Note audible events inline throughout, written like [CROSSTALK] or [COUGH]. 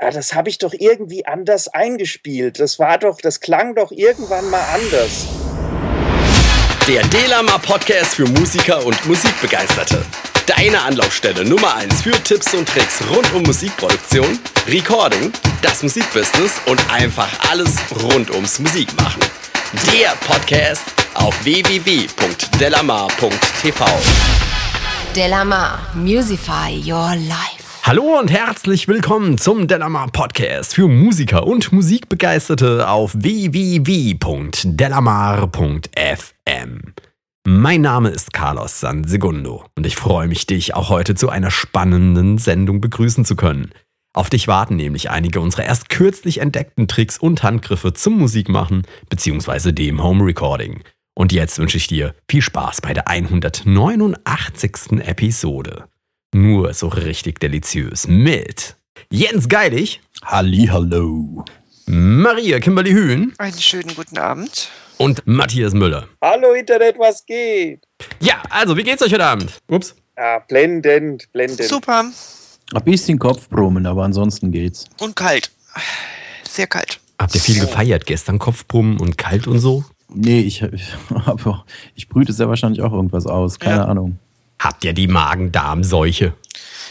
ah, das habe ich doch irgendwie anders eingespielt. Das war doch, das klang doch irgendwann mal anders. Der Delama Podcast für Musiker und Musikbegeisterte. Deine Anlaufstelle Nummer 1 für Tipps und Tricks rund um Musikproduktion, Recording, das Musikbusiness und einfach alles rund ums Musikmachen. Der Podcast auf www.delamar.tv. Delamar, Musify Your Life. Hallo und herzlich willkommen zum Delamar Podcast für Musiker und Musikbegeisterte auf www.delamar.fm. Mein Name ist Carlos San Segundo und ich freue mich, dich auch heute zu einer spannenden Sendung begrüßen zu können. Auf dich warten nämlich einige unserer erst kürzlich entdeckten Tricks und Handgriffe zum Musikmachen bzw. dem Home Recording. Und jetzt wünsche ich dir viel Spaß bei der 189. Episode. Nur so richtig deliziös mit Jens Geilig. Hallihallo. Maria Kimberly Hühn. Einen schönen guten Abend. Und Matthias Müller. Hallo Internet, was geht? Ja, also, wie geht's euch heute Abend? Ups. Ja, blendend, blendend. Super. Ein bisschen Kopfbrummen, aber ansonsten geht's. Und kalt. Sehr kalt. Habt ihr viel gefeiert gestern? Kopfbrummen und kalt und so? Nee, ich, [LAUGHS] ich, ich brüte sehr wahrscheinlich auch irgendwas aus. Keine Ja. Ahnung. Habt ihr die Magen-Darm-Seuche?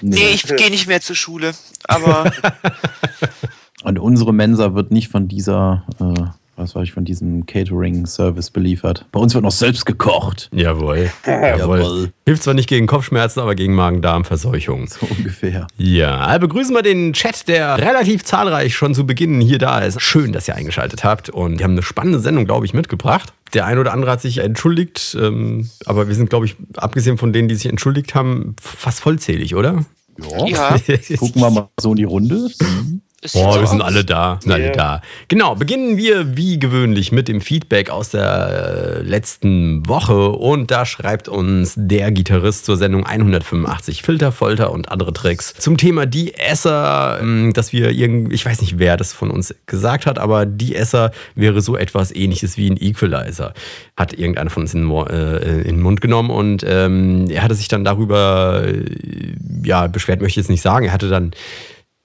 Nee, ich gehe nicht mehr zur Schule. Aber [LAUGHS] Und unsere Mensa wird nicht von dieser, äh, was weiß ich, von diesem Catering-Service beliefert. Bei uns wird noch selbst gekocht. Jawohl. Jawohl. Hilft zwar nicht gegen Kopfschmerzen, aber gegen Magen-Darm-Verseuchung. So ungefähr. Ja, also begrüßen wir den Chat, der relativ zahlreich schon zu Beginn hier da ist. Schön, dass ihr eingeschaltet habt und wir haben eine spannende Sendung, glaube ich, mitgebracht. Der ein oder andere hat sich entschuldigt, ähm, aber wir sind, glaube ich, abgesehen von denen, die sich entschuldigt haben, fast vollzählig, oder? ja, [LAUGHS] Gucken wir mal so in die Runde. es [LAUGHS] sieht Boah, wir sind alle da. Sind alle Ja. da. Genau, beginnen wir wie gewöhnlich mit dem Feedback aus der äh, letzten Woche. Und da schreibt uns der Gitarrist zur Sendung 185 Filter, Folter und andere Tricks zum Thema die Esser, ähm, dass wir irgendwie, ich weiß nicht, wer das von uns gesagt hat, aber die Esser wäre so etwas ähnliches wie ein Equalizer. Hat irgendeiner von uns in, äh, in den Mund genommen und ähm, er hatte sich dann darüber, äh, ja, beschwert möchte ich jetzt nicht sagen. Er hatte dann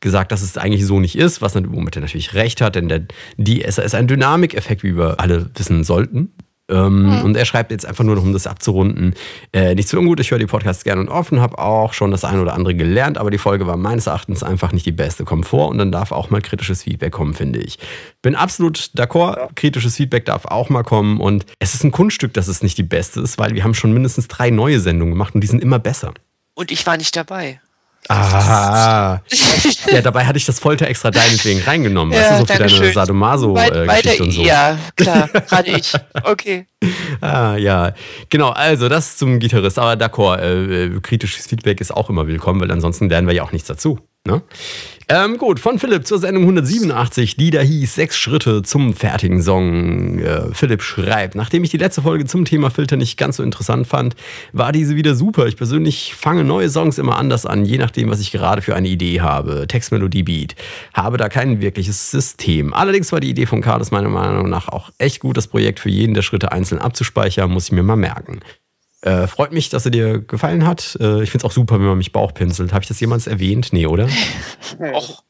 gesagt, dass es eigentlich so nicht ist, was womit er natürlich recht hat, denn der DSR ist ein Dynamikeffekt, wie wir alle wissen sollten. Ähm, Und er schreibt jetzt einfach nur noch, um das abzurunden, äh, nicht so ungut, ich höre die Podcasts gerne und offen, habe auch schon das eine oder andere gelernt, aber die Folge war meines Erachtens einfach nicht die beste. Kommt vor und dann darf auch mal kritisches Feedback kommen, finde ich. Bin absolut d'accord, kritisches Feedback darf auch mal kommen und es ist ein Kunststück, dass es nicht die beste ist, weil wir haben schon mindestens drei neue Sendungen gemacht und die sind immer besser. Und ich war nicht dabei. Ah. ja, dabei hatte ich das Folter extra deinetwegen reingenommen. weißt Ja, du, so für deine Dankeschön. Weit- Sadomaso-Geschichte weiter- und so. Ja, klar, [LAUGHS] gerade ich. Okay. Ah, ja. Genau, also das zum Gitarrist. Aber d'accord, äh, äh, kritisches Feedback ist auch immer willkommen, weil ansonsten lernen wir ja auch nichts dazu. Ne? Ähm, gut, von Philipp zur Sendung 187, die da hieß Sechs Schritte zum fertigen Song. Äh, Philipp schreibt, nachdem ich die letzte Folge zum Thema Filter nicht ganz so interessant fand, war diese wieder super. Ich persönlich fange neue Songs immer anders an, je nachdem, was ich gerade für eine Idee habe. Text, Melodie, Beat. Habe da kein wirkliches System. Allerdings war die Idee von Carlos meiner Meinung nach auch echt gut, das Projekt für jeden der Schritte einzeln abzuspeichern, muss ich mir mal merken. Äh, freut mich, dass er dir gefallen hat. Äh, ich finde es auch super, wenn man mich Bauchpinselt. Habe ich das jemals erwähnt? Nee, oder? Och,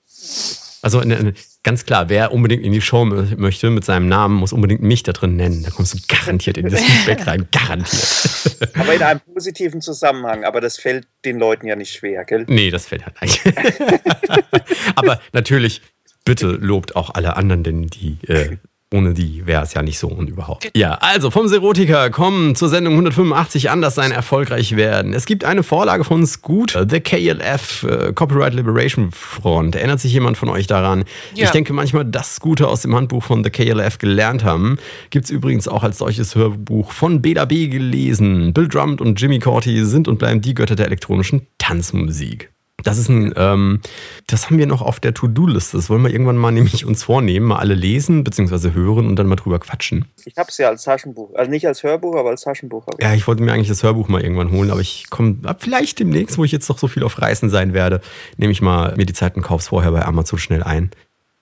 Also ne, ne, ganz klar, wer unbedingt in die Show mö- möchte mit seinem Namen, muss unbedingt mich da drin nennen. Da kommst du garantiert in das [LAUGHS] Feedback rein. Garantiert. [LAUGHS] Aber in einem positiven Zusammenhang. Aber das fällt den Leuten ja nicht schwer, gell? Nee, das fällt halt nicht. [LAUGHS] Aber natürlich, bitte lobt auch alle anderen, denn die, äh, ohne die wäre es ja nicht so und überhaupt. Ja, also vom Serotiker kommen zur Sendung 185 anders sein, erfolgreich werden. Es gibt eine Vorlage von Scoot, äh, The KLF äh, Copyright Liberation Front. Erinnert sich jemand von euch daran? Ja. Ich denke manchmal, dass Scooter aus dem Handbuch von The KLF gelernt haben. Gibt es übrigens auch als solches Hörbuch von Bela B. gelesen. Bill Drummond und Jimmy Corty sind und bleiben die Götter der elektronischen Tanzmusik. Das ist ein, ähm, das haben wir noch auf der To-Do-Liste. Das wollen wir irgendwann mal nämlich uns vornehmen, mal alle lesen bzw. hören und dann mal drüber quatschen. Ich hab's ja als Taschenbuch. Also nicht als Hörbuch, aber als Taschenbuch. ich. Ja, ich wollte mir eigentlich das Hörbuch mal irgendwann holen, aber ich komme vielleicht demnächst, wo ich jetzt doch so viel auf Reisen sein werde, nehme ich mal mir die Zeit und kauf's vorher bei Amazon schnell ein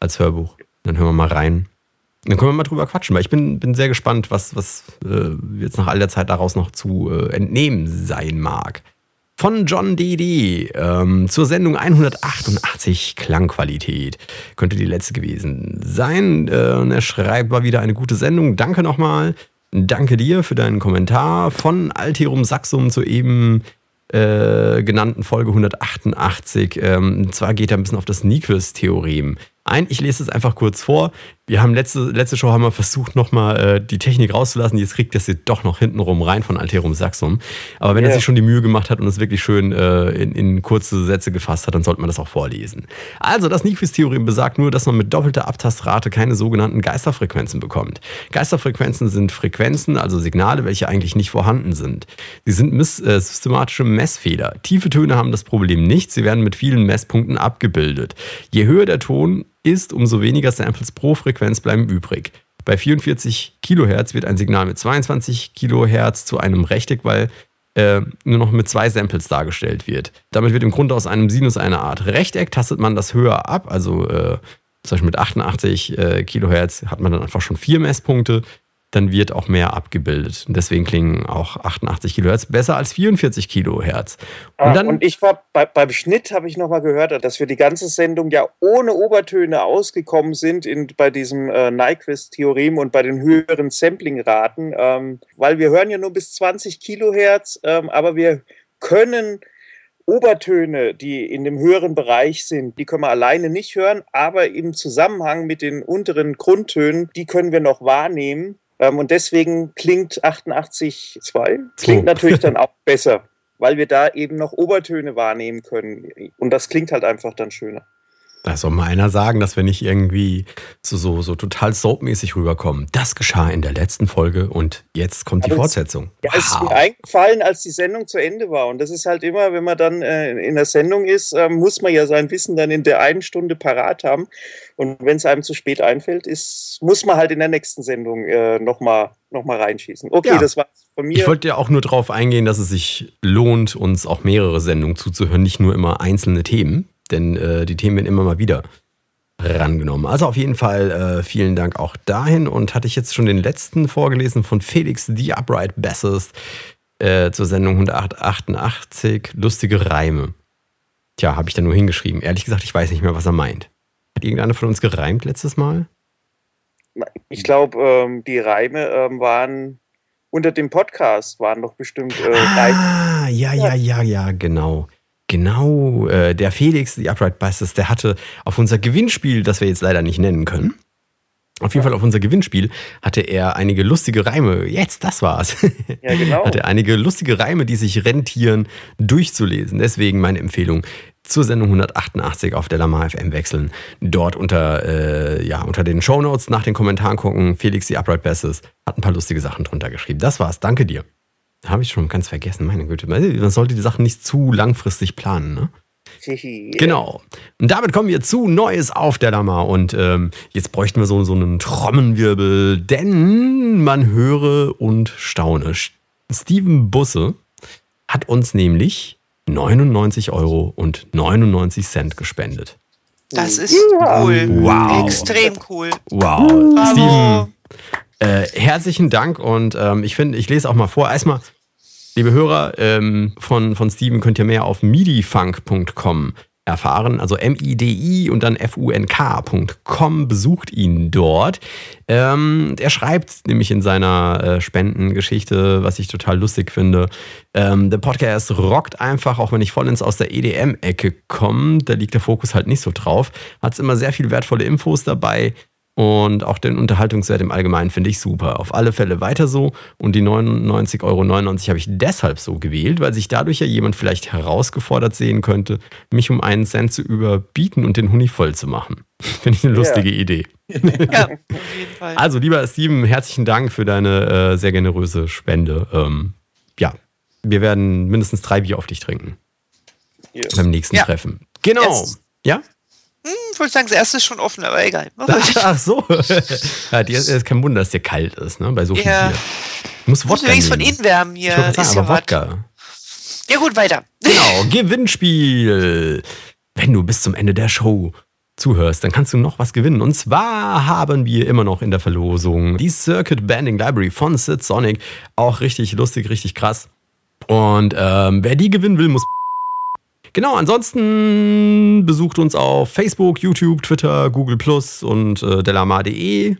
als Hörbuch. Dann hören wir mal rein. Dann können wir mal drüber quatschen, weil ich bin, bin sehr gespannt, was, was äh, jetzt nach all der Zeit daraus noch zu äh, entnehmen sein mag. Von John DD ähm, zur Sendung 188 Klangqualität. Könnte die letzte gewesen sein. Äh, er schreibt, war wieder eine gute Sendung. Danke nochmal. Danke dir für deinen Kommentar. Von Alterum Saxum zu eben äh, genannten Folge 188. Ähm, zwar geht er ein bisschen auf das Nyquist-Theorem ein. Ich lese es einfach kurz vor. Wir haben letzte, letzte Show haben wir versucht, nochmal äh, die Technik rauszulassen. Jetzt kriegt das sie doch noch hintenrum rein von Alterum Saxum. Aber wenn Ja. er sich schon die Mühe gemacht hat und es wirklich schön äh, in, in kurze Sätze gefasst hat, dann sollte man das auch vorlesen. Also, das Nyquist-Theorem besagt nur, dass man mit doppelter Abtastrate keine sogenannten Geisterfrequenzen bekommt. Geisterfrequenzen sind Frequenzen, also Signale, welche eigentlich nicht vorhanden sind. Sie sind miss äh, systematische Messfehler. Tiefe Töne haben das Problem nicht, sie werden mit vielen Messpunkten abgebildet. Je höher der Ton ist, umso weniger Samples pro Frequenz bleiben übrig. Bei 44 Kilohertz wird ein Signal mit 22 Kilohertz zu einem Rechteck, weil äh, nur noch mit zwei Samples dargestellt wird. Damit wird im Grunde aus einem Sinus eine Art Rechteck. Tastet man das höher ab, also äh, zum Beispiel mit 88 äh, Kilohertz hat man dann einfach schon vier Messpunkte, dann wird auch mehr abgebildet. Und deswegen klingen auch 88 Kilohertz besser als 44 Kilohertz. Und dann, und ich war bei, beim Schnitt habe ich nochmal gehört, dass wir die ganze Sendung ja ohne Obertöne ausgekommen sind in, bei diesem äh, Nyquist-Theorem und bei den höheren Sampling-Raten, ähm, weil wir hören ja nur bis 20 Kilohertz, ähm, aber wir können Obertöne, die in dem höheren Bereich sind, die können wir alleine nicht hören, aber im Zusammenhang mit den unteren Grundtönen, die können wir noch wahrnehmen. Ähm, und deswegen klingt 88.2 klingt Oh. natürlich dann [LAUGHS] auch besser, weil wir da eben noch Obertöne wahrnehmen können. Und das klingt halt einfach dann schöner. Da soll mal einer sagen, dass wir nicht irgendwie so, so, so total soapmäßig rüberkommen. Das geschah in der letzten Folge und jetzt kommt die es- Fortsetzung. Ja, es ist mir eingefallen, als die Sendung zu Ende war. Und das ist halt immer, wenn man dann äh, in der Sendung ist, ähm, muss man ja sein Wissen dann in der einen Stunde parat haben. Und wenn es einem zu spät einfällt, ist, muss man halt in der nächsten Sendung äh, nochmal noch mal reinschießen. Okay, Ja. das war's von mir. Ich wollte ja auch nur darauf eingehen, dass es sich lohnt, uns auch mehrere Sendungen zuzuhören, nicht nur immer einzelne Themen, denn äh, die Themen werden immer mal wieder rangenommen. Also auf jeden Fall äh, vielen Dank auch dahin und hatte ich jetzt schon den letzten vorgelesen von Felix The Upright Bassist äh, zur Sendung 188, lustige Reime. Tja, habe ich da nur hingeschrieben. Ehrlich gesagt, ich weiß nicht mehr, was er meint. Hat irgendeiner von uns gereimt letztes Mal? Ich glaube, ähm, die Reime ähm, waren unter dem Podcast, waren doch bestimmt äh, Reime. Ah, ja, ja, ja, ja, genau. Genau, äh, der Felix, die Upright Bassist, der hatte auf unser Gewinnspiel, das wir jetzt leider nicht nennen können, auf jeden Fall auf unser Gewinnspiel hatte er einige lustige Reime. Jetzt, das war's. Ja, genau. [LAUGHS] Hatte einige lustige Reime, die sich rentieren, durchzulesen. Deswegen meine Empfehlung zur Sendung 188 auf der Lama FM wechseln. Dort unter, äh, ja, unter den Shownotes nach den Kommentaren gucken. Felix, die Upright Bassist, hat ein paar lustige Sachen drunter geschrieben. Das war's. Danke dir. Habe ich schon ganz vergessen, meine Güte. Man sollte die Sachen nicht zu langfristig planen, ne? [LAUGHS] Genau. Und damit kommen wir zu Neues auf der Lama. Und ähm, jetzt bräuchten wir so, so einen Trommenwirbel, denn man höre und staune. Steven Busse hat uns nämlich 99 Euro und 99 Cent gespendet. Das ist cool. Wow. Extrem cool. Wow. Bravo. Steven, äh, herzlichen Dank und ähm, ich finde, ich lese auch mal vor. Erstmal, liebe Hörer, ähm, von, von Steven könnt ihr mehr auf midifunk.com erfahren, also M-I-D-I und dann F-U-N-K.com. Besucht ihn dort. Ähm, er schreibt nämlich in seiner äh, Spendengeschichte, was ich total lustig finde. Ähm, der Podcast rockt einfach, auch wenn ich vollends aus der EDM-Ecke komme. Da liegt der Fokus halt nicht so drauf. Hat immer sehr viel wertvolle Infos dabei. Und auch den Unterhaltungswert im Allgemeinen finde ich super. Auf alle Fälle weiter so. Und die 99,99 Euro habe ich deshalb so gewählt, weil sich dadurch ja jemand vielleicht herausgefordert sehen könnte, mich um einen Cent zu überbieten und den Huni voll zu machen. [LAUGHS] Finde ich eine Ja. lustige Idee. [LAUGHS] Ja, auf jeden Fall. Also, lieber Steven, herzlichen Dank für deine äh, sehr generöse Spende. Ähm, ja, wir werden mindestens drei Bier auf dich trinken Yes. beim nächsten Ja. Treffen. Genau. Yes. Ja? Hm, ich wollte sagen, das erste ist schon offen, aber egal. [LAUGHS] Ach so. ja, dir ist kein Wunder, dass dir kalt ist, ne? Bei so viel Ja. Bier. Ich muss Wodka wenigstens von innen wärmen Ich hier. Ist sagen, ja aber. Wodka. Ja gut, weiter. [LAUGHS] Genau, Gewinnspiel. Wenn du bis zum Ende der Show zuhörst, dann kannst du noch was gewinnen. Und zwar haben wir immer noch in der Verlosung die Circuit Banding Library von Sid Sonic. Auch richtig lustig, richtig krass. Und ähm, wer die gewinnen will, muss Genau, ansonsten besucht uns auf Facebook, YouTube, Twitter, Google Plus und äh, delamar.de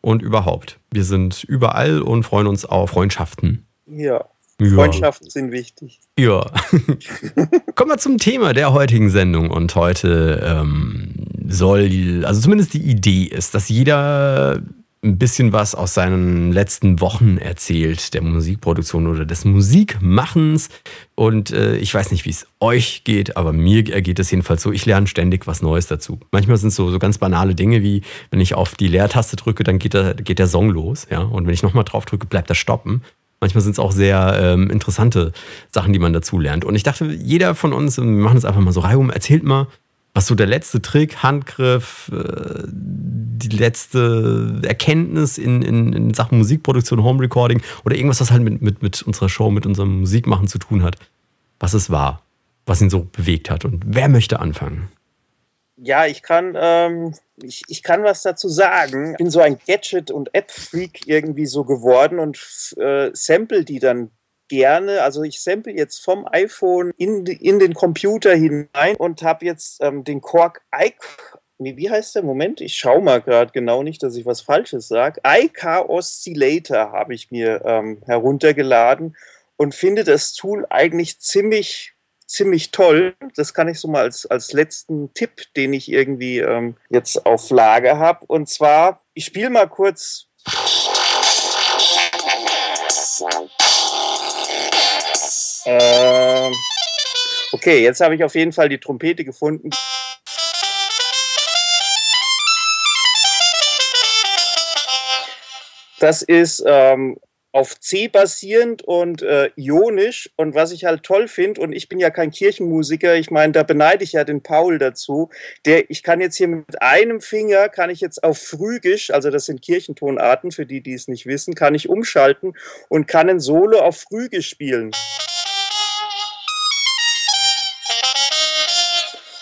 und überhaupt. Wir sind überall und freuen uns auf Freundschaften. Ja. Ja. Freundschaften sind wichtig. Ja. [LAUGHS] Kommen wir zum Thema der heutigen Sendung. Und heute ähm, soll, also zumindest die Idee ist, dass jeder ein bisschen was aus seinen letzten Wochen erzählt, der Musikproduktion oder des Musikmachens. Und äh, ich weiß nicht, wie es euch geht, aber mir geht es jedenfalls so, ich lerne ständig was Neues dazu. Manchmal sind es so, so ganz banale Dinge wie, wenn ich auf die Leertaste drücke, dann geht der, geht der Song los. Ja? Und wenn ich nochmal drauf drücke, bleibt er stoppen. Manchmal sind es auch sehr ähm, interessante Sachen, die man dazu lernt. Und ich dachte, jeder von uns, wir machen es einfach mal so reihum, erzählt mal, was so der letzte Trick, Handgriff, äh, die letzte Erkenntnis in, in, in Sachen Musikproduktion, Home Recording oder irgendwas, was halt mit, mit, mit unserer Show, mit unserem Musikmachen zu tun hat, was es war, was ihn so bewegt hat. Und wer möchte anfangen? Ja, ich kann, ähm, ich, ich kann was dazu sagen. Ich bin so ein Gadget- und App-Freak irgendwie so geworden und äh, sample die dann gerne. Also ich sample jetzt vom iPhone in, in den Computer hinein und habe jetzt ähm, den Korg iC Nee, wie heißt der? Moment, ich schaue mal gerade genau nicht, dass ich was Falsches sage. IK Oscillator habe ich mir ähm, heruntergeladen und finde das Tool eigentlich ziemlich ziemlich toll. Das kann ich so mal als, als letzten Tipp, den ich irgendwie ähm, jetzt auf Lager habe. Und zwar, ich spiele mal kurz. Ähm, okay, jetzt habe ich auf jeden Fall die Trompete gefunden. Das ist ähm, auf C basierend und äh, ionisch. Und was ich halt toll finde, und ich bin ja kein Kirchenmusiker, ich meine, da beneide ich ja den Paul dazu, der, ich kann jetzt hier mit einem Finger, kann ich jetzt auf Phrygisch, also das sind Kirchentonarten, für die, die es nicht wissen, kann ich umschalten und kann ein Solo auf Phrygisch spielen.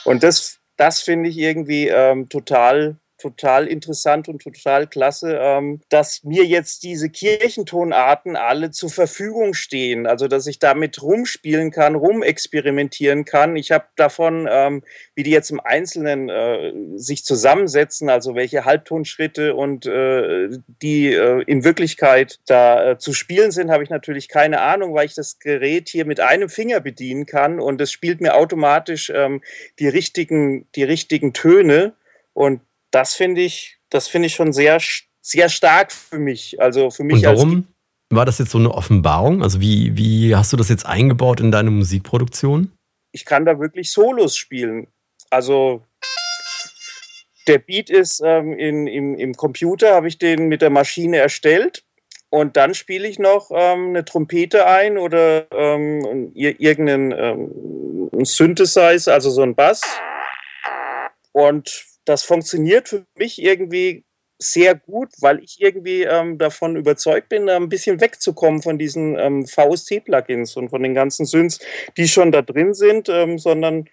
Und das, das finde ich irgendwie ähm, total total interessant und total klasse, ähm, dass mir jetzt diese Kirchentonarten alle zur Verfügung stehen. Also, dass ich damit rumspielen kann, rumexperimentieren kann. Ich habe davon, ähm, wie die jetzt im Einzelnen äh, sich zusammensetzen, also welche Halbtonschritte und äh, die äh, in Wirklichkeit da äh, zu spielen sind, habe ich natürlich keine Ahnung, weil ich das Gerät hier mit einem Finger bedienen kann und es spielt mir automatisch ähm, die richtigen, die richtigen Töne. Und das finde ich, das finde ich schon sehr, sehr stark für mich. Also für mich Und warum war das jetzt so eine Offenbarung? Also wie, wie hast du das jetzt eingebaut in deine Musikproduktion? Ich kann da wirklich Solos spielen. Also der Beat ist ähm, in, im, im Computer, habe ich den mit der Maschine erstellt. Und dann spiele ich noch ähm, eine Trompete ein oder ähm, irgendeinen ähm, Synthesizer, also so ein Bass. Und das funktioniert für mich irgendwie sehr gut, weil ich irgendwie ähm, davon überzeugt bin, ein bisschen wegzukommen von diesen ähm, VST-Plugins und von den ganzen Synths, die schon da drin sind, ähm, sondern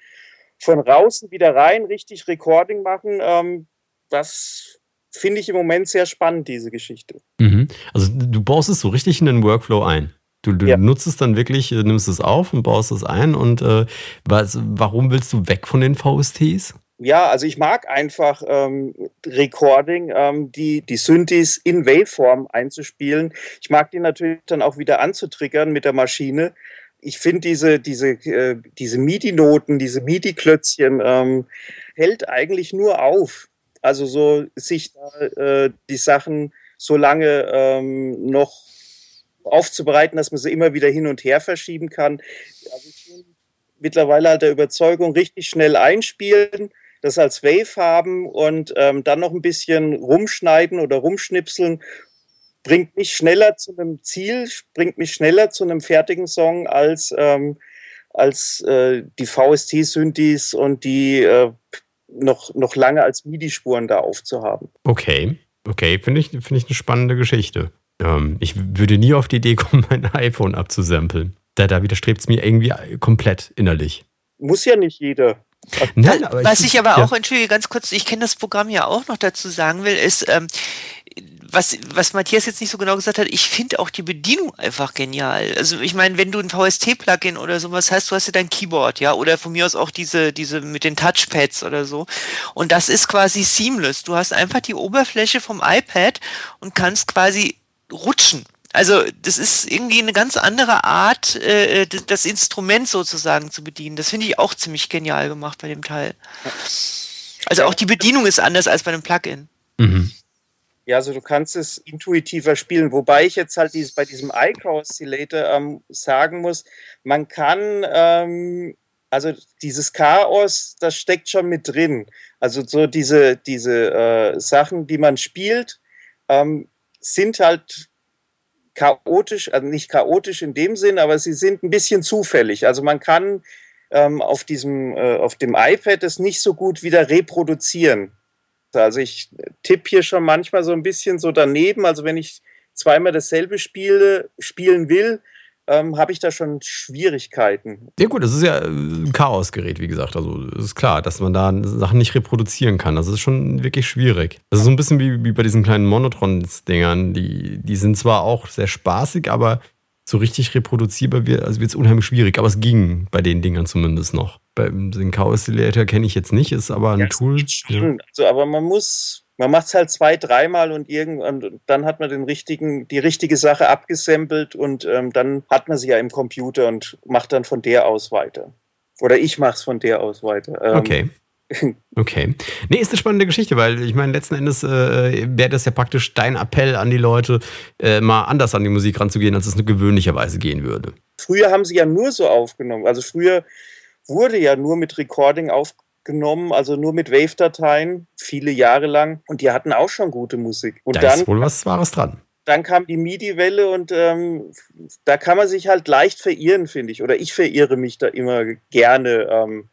von draußen wieder rein, richtig Recording machen. Ähm, das finde ich im Moment sehr spannend, diese Geschichte. Mhm. Also du baust es so richtig in den Workflow ein. Du, du ja. nutzt es dann wirklich, äh, nimmst es auf und baust es ein. Und äh, was, warum willst du weg von den VSTs? Ja, also ich mag einfach ähm, Recording, ähm, die, die Synthes in Waveform einzuspielen. Ich mag die natürlich dann auch wieder anzutriggern mit der Maschine. Ich finde diese, diese, äh, diese MIDI-Noten, diese MIDI-Klötzchen ähm, hält eigentlich nur auf. Also so sich äh, die Sachen so lange ähm, noch aufzubereiten, dass man sie immer wieder hin und her verschieben kann. Also ich bin mittlerweile halt der Überzeugung, richtig schnell einspielen, das als Wave haben und ähm, dann noch ein bisschen rumschneiden oder rumschnipseln, bringt mich schneller zu einem Ziel, bringt mich schneller zu einem fertigen Song als, ähm, als äh, die VST-Synthes und die äh, noch, noch lange als MIDI-Spuren da aufzuhaben. Okay, okay, finde ich, find ich eine spannende Geschichte. Ähm, ich würde nie auf die Idee kommen, [LAUGHS] mein iPhone abzusampeln. Da, da widerstrebt es mir irgendwie komplett innerlich. Muss ja nicht jeder. Nein, aber Was ich, ich aber ja. auch, entschuldige ganz kurz, ich kenne das Programm ja auch noch dazu sagen will, ist, ähm, was, was Matthias jetzt nicht so genau gesagt hat, ich finde auch die Bedienung einfach genial. Also ich meine, wenn du ein VST-Plugin oder sowas hast, du hast ja dein Keyboard, ja, oder von mir aus auch diese, diese mit den Touchpads oder so. Und das ist quasi seamless. Du hast einfach die Oberfläche vom iPad und kannst quasi rutschen. Also das ist irgendwie eine ganz andere Art, äh, das, Instrument sozusagen zu bedienen. Das finde ich auch ziemlich genial gemacht bei dem Teil. Also auch die Bedienung ist anders als bei einem Plugin. Mhm. Ja, also du kannst es intuitiver spielen, wobei ich jetzt halt dieses, bei diesem iCrow Oscillator ähm, sagen muss, man kann, ähm, also dieses Chaos, das steckt schon mit drin. Also so diese, diese äh, Sachen, die man spielt, ähm, sind halt chaotisch, also nicht chaotisch in dem Sinn, aber sie sind ein bisschen zufällig. Also man kann ähm, auf diesem, äh, auf dem iPad es nicht so gut wieder reproduzieren. Also ich tippe hier schon manchmal so ein bisschen so daneben. Also wenn ich zweimal dasselbe spiele, spielen will, ähm, habe ich da schon Schwierigkeiten. Ja gut, das ist ja ein Chaosgerät, wie gesagt. Also es ist klar, dass man da Sachen nicht reproduzieren kann. Das ist schon wirklich schwierig. Das ist so ein bisschen wie, wie bei diesen kleinen Monotrons-Dingern. Die, die sind zwar auch sehr spaßig, aber so richtig reproduzierbar wird also es unheimlich schwierig. Aber es ging bei den Dingern zumindest noch. Beim den Chaos Oscillator kenne ich jetzt nicht, ist aber ein Ja, Tool. Ja. Also, aber man muss, man macht es halt zwei, dreimal und irgendwann und dann hat man den richtigen, die richtige Sache abgesampelt und ähm, dann hat man sie ja im Computer und macht dann von der aus weiter. Oder ich mache es von der aus weiter. Ähm, Okay. [LAUGHS] Okay. Nee, ist eine spannende Geschichte, weil ich meine, letzten Endes äh, wäre das ja praktisch dein Appell an die Leute, äh, mal anders an die Musik ranzugehen, als es nur gewöhnlicherweise gehen würde. Früher haben sie ja nur so aufgenommen. Also früher wurde ja nur mit Recording aufgenommen, also nur mit Wave-Dateien, viele Jahre lang. Und die hatten auch schon gute Musik. Und da dann, ist wohl was Wahres dran. dann kam die MIDI-Welle und ähm, da kann man sich halt leicht verirren, finde ich. Oder ich verirre mich da immer gerne ähm,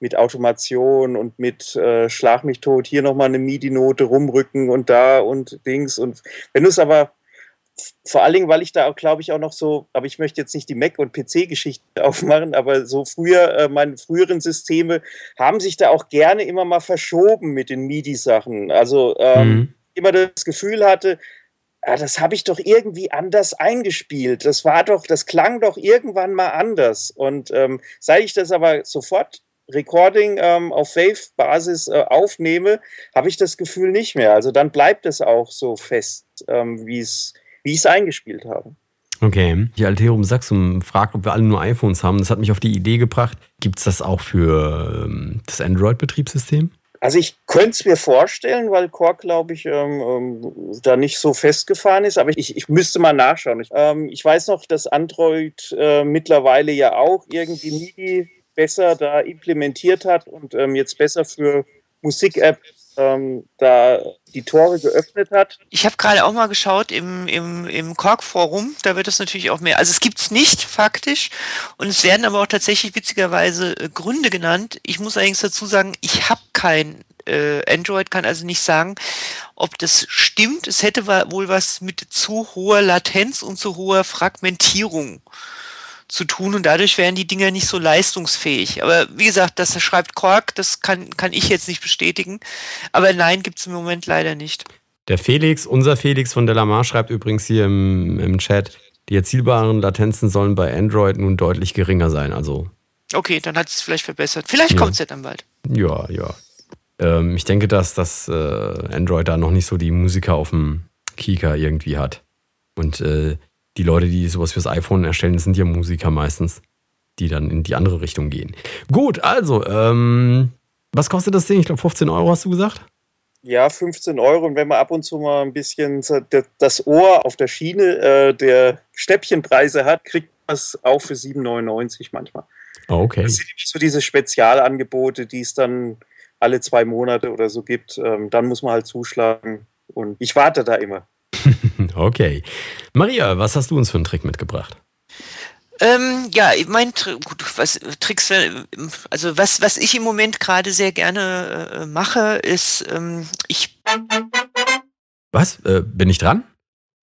mit Automation und mit äh, Schlag mich tot, hier nochmal eine MIDI-Note rumrücken und da und Dings. Und wenn du es aber vor allen Dingen, weil ich da auch, glaube ich, auch noch so, aber ich möchte jetzt nicht die Mac- und PC-Geschichte [LAUGHS] aufmachen, aber so früher, äh, meine früheren Systeme haben sich da auch gerne immer mal verschoben mit den MIDI-Sachen. Also ähm, Mhm. immer das Gefühl hatte, ah, das habe ich doch irgendwie anders eingespielt. Das war doch, das klang doch irgendwann mal anders. Und ähm, seit ich das aber sofort Recording ähm, auf Wave-Basis äh, aufnehme, habe ich das Gefühl nicht mehr. Also dann bleibt es auch so fest, ähm, wie es wie ich es eingespielt habe. Okay. Die Alterum Saxum fragt, ob wir alle nur iPhones haben. Das hat mich auf die Idee gebracht. Gibt es das auch für ähm, das Android-Betriebssystem? Also ich könnte es mir vorstellen, weil Core, glaube ich, ähm, ähm, da nicht so festgefahren ist, aber ich, ich müsste mal nachschauen. Ich, ähm, ich weiß noch, dass Android äh, mittlerweile ja auch irgendwie MIDI besser da implementiert hat und ähm, jetzt besser für Musik-Apps ähm, da die Tore geöffnet hat. Ich habe gerade auch mal geschaut im, im, im Korg-Forum, da wird es natürlich auch mehr. Also es gibt's nicht faktisch und es werden aber auch tatsächlich witzigerweise äh, Gründe genannt. Ich muss allerdings dazu sagen, ich habe kein äh, Android, kann also nicht sagen, ob das stimmt. Es hätte wohl was mit zu hoher Latenz und zu hoher Fragmentierung zu tun und dadurch wären die Dinger nicht so leistungsfähig. Aber wie gesagt, das schreibt Quark, das kann, kann ich jetzt nicht bestätigen. Aber nein, gibt's im Moment leider nicht. Der Felix, unser Felix von Delamar, schreibt übrigens hier im, im Chat, die erzielbaren Latenzen sollen bei Android nun deutlich geringer sein. Also, Okay, dann hat es vielleicht verbessert. Vielleicht Ja. kommt's ja dann bald. ja, ja. Ähm, ich denke, dass das äh, Android da noch nicht so die Musiker auf dem Kika irgendwie hat. Und äh, die Leute, die sowas fürs iPhone erstellen, sind ja Musiker meistens, die dann in die andere Richtung gehen. Gut, also, ähm, was kostet das Ding? Ich glaube 15 Euro hast du gesagt? Ja, 15 Euro. Und wenn man ab und zu mal ein bisschen das Ohr auf der Schiene äh, der Stäbchenpreise hat, kriegt man es auch für 7,99 manchmal. Oh, okay. Das sind so diese Spezialangebote, die es dann alle zwei Monate oder so gibt. Ähm, dann muss man halt zuschlagen. Und ich warte da immer. [LAUGHS] Okay. Maria, was hast du uns für einen Trick mitgebracht? Ähm, ja, mein gut, was Tricks, äh, also was, was ich im Moment gerade sehr gerne äh, mache, ist, ähm, ich Was? Äh, bin ich dran?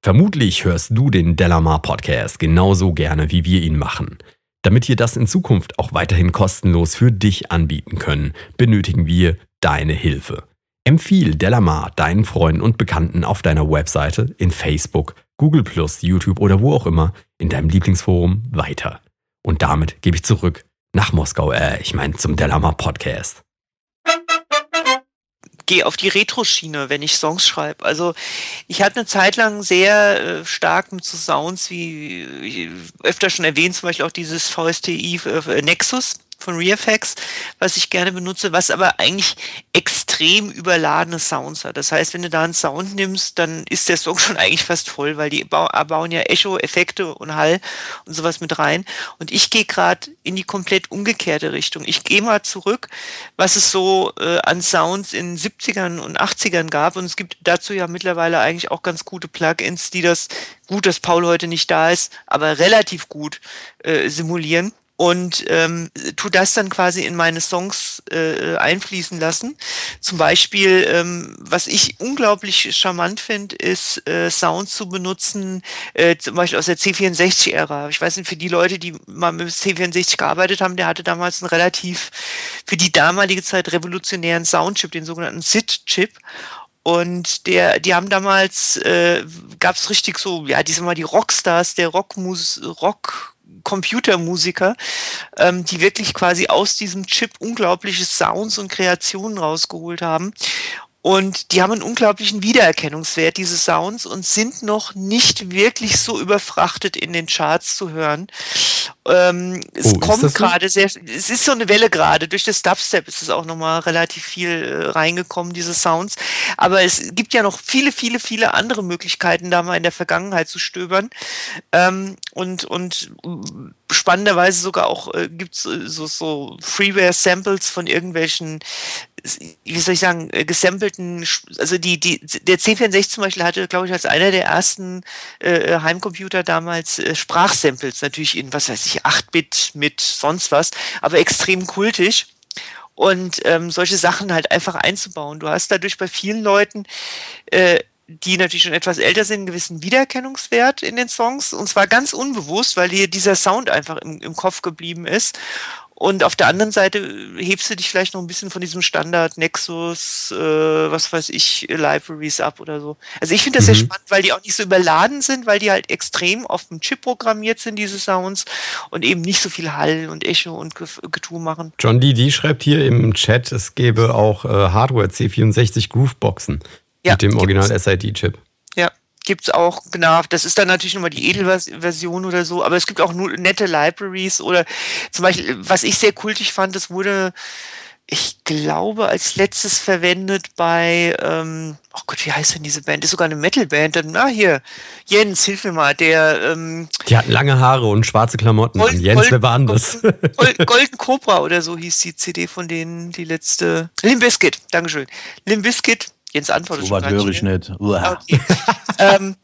Vermutlich hörst du den Delamar Podcast genauso gerne, wie wir ihn machen. Damit wir das in Zukunft auch weiterhin kostenlos für dich anbieten können, benötigen wir deine Hilfe. Empfiehl Delamar deinen Freunden und Bekannten auf deiner Webseite, in Facebook, Google YouTube oder wo auch immer, in deinem Lieblingsforum weiter. Und damit gebe ich zurück nach Moskau, äh, ich meine zum Delamar Podcast gehe auf die Retro-Schiene, wenn ich Songs schreibe. Also ich hatte eine Zeit lang sehr äh, stark mit so Sounds wie, wie öfter schon erwähnt, zum Beispiel auch dieses VSTI äh, Nexus von ReFX, was ich gerne benutze, was aber eigentlich extrem überladene Sounds hat. Das heißt, wenn du da einen Sound nimmst, dann ist der Song [LAUGHS] schon eigentlich fast voll, weil die bauen ja Echo, Effekte und Hall und sowas mit rein. Und ich gehe gerade in die komplett umgekehrte Richtung. Ich gehe mal zurück, was es so äh, an Sounds in 70ern und 80ern gab. Und es gibt dazu ja mittlerweile eigentlich auch ganz gute Plugins, die das gut, dass Paul heute nicht da ist, aber relativ gut äh, simulieren und ähm, tu das dann quasi in meine Songs äh, einfließen lassen. Zum Beispiel, ähm, was ich unglaublich charmant finde, ist äh, Sound zu benutzen, äh, zum Beispiel aus der C64-Ära. Ich weiß nicht, für die Leute, die mal mit C64 gearbeitet haben, der hatte damals einen relativ für die damalige Zeit revolutionären Soundchip, den sogenannten SID-Chip. Und der, die haben damals, äh, gab es richtig so, ja, die sind mal die Rockstars der Rockmus, Rock Computermusiker, ähm, die wirklich quasi aus diesem Chip unglaubliche Sounds und Kreationen rausgeholt haben. Und die haben einen unglaublichen Wiedererkennungswert, diese Sounds, und sind noch nicht wirklich so überfrachtet in den Charts zu hören. Ähm, es oh, kommt gerade sehr, es ist so eine Welle gerade. Durch das Dubstep ist es auch nochmal relativ viel äh, reingekommen, diese Sounds. Aber es gibt ja noch viele, viele, viele andere Möglichkeiten, da mal in der Vergangenheit zu stöbern. Ähm, und, und spannenderweise sogar auch äh, gibt es äh, so, so Freeware-Samples von irgendwelchen wie soll ich sagen, äh, gesampelten, also die, die, der C64 zum Beispiel hatte, glaube ich, als einer der ersten äh, Heimcomputer damals äh, Sprachsamples, natürlich in, was weiß ich, 8-Bit mit sonst was, aber extrem kultisch. Und ähm, solche Sachen halt einfach einzubauen. Du hast dadurch bei vielen Leuten äh, die natürlich schon etwas älter sind, einen gewissen Wiedererkennungswert in den Songs. Und zwar ganz unbewusst, weil dir dieser Sound einfach im, im Kopf geblieben ist. Und auf der anderen Seite hebst du dich vielleicht noch ein bisschen von diesem Standard Nexus, äh, was weiß ich, Libraries ab oder so. Also ich finde das mhm. sehr spannend, weil die auch nicht so überladen sind, weil die halt extrem auf dem Chip programmiert sind, diese Sounds, und eben nicht so viel Hall und Echo und Getue machen. John D. D. schreibt hier im Chat, es gäbe auch äh, Hardware C64 Grooveboxen ja, mit dem Original SID-Chip. Ja, gibt's auch, genau. Das ist dann natürlich nochmal die Edelversion oder so, aber es gibt auch nur nette Libraries oder zum Beispiel, was ich sehr kultig fand, das wurde, ich glaube, als letztes verwendet bei, ähm, oh Gott, wie heißt denn diese Band? ist sogar eine Metalband. Dann, ah, hier, Jens, hilf mir mal, der, ähm, Die hatten lange Haare und schwarze Klamotten. Gold, Jens, Gold, wer war? Gold, Golden Cobra oder so hieß die CD von denen, die letzte. Limbiskit, Dankeschön. Limbiskit, Jens antwortet so schon. höre ich nicht. Okay. Ähm,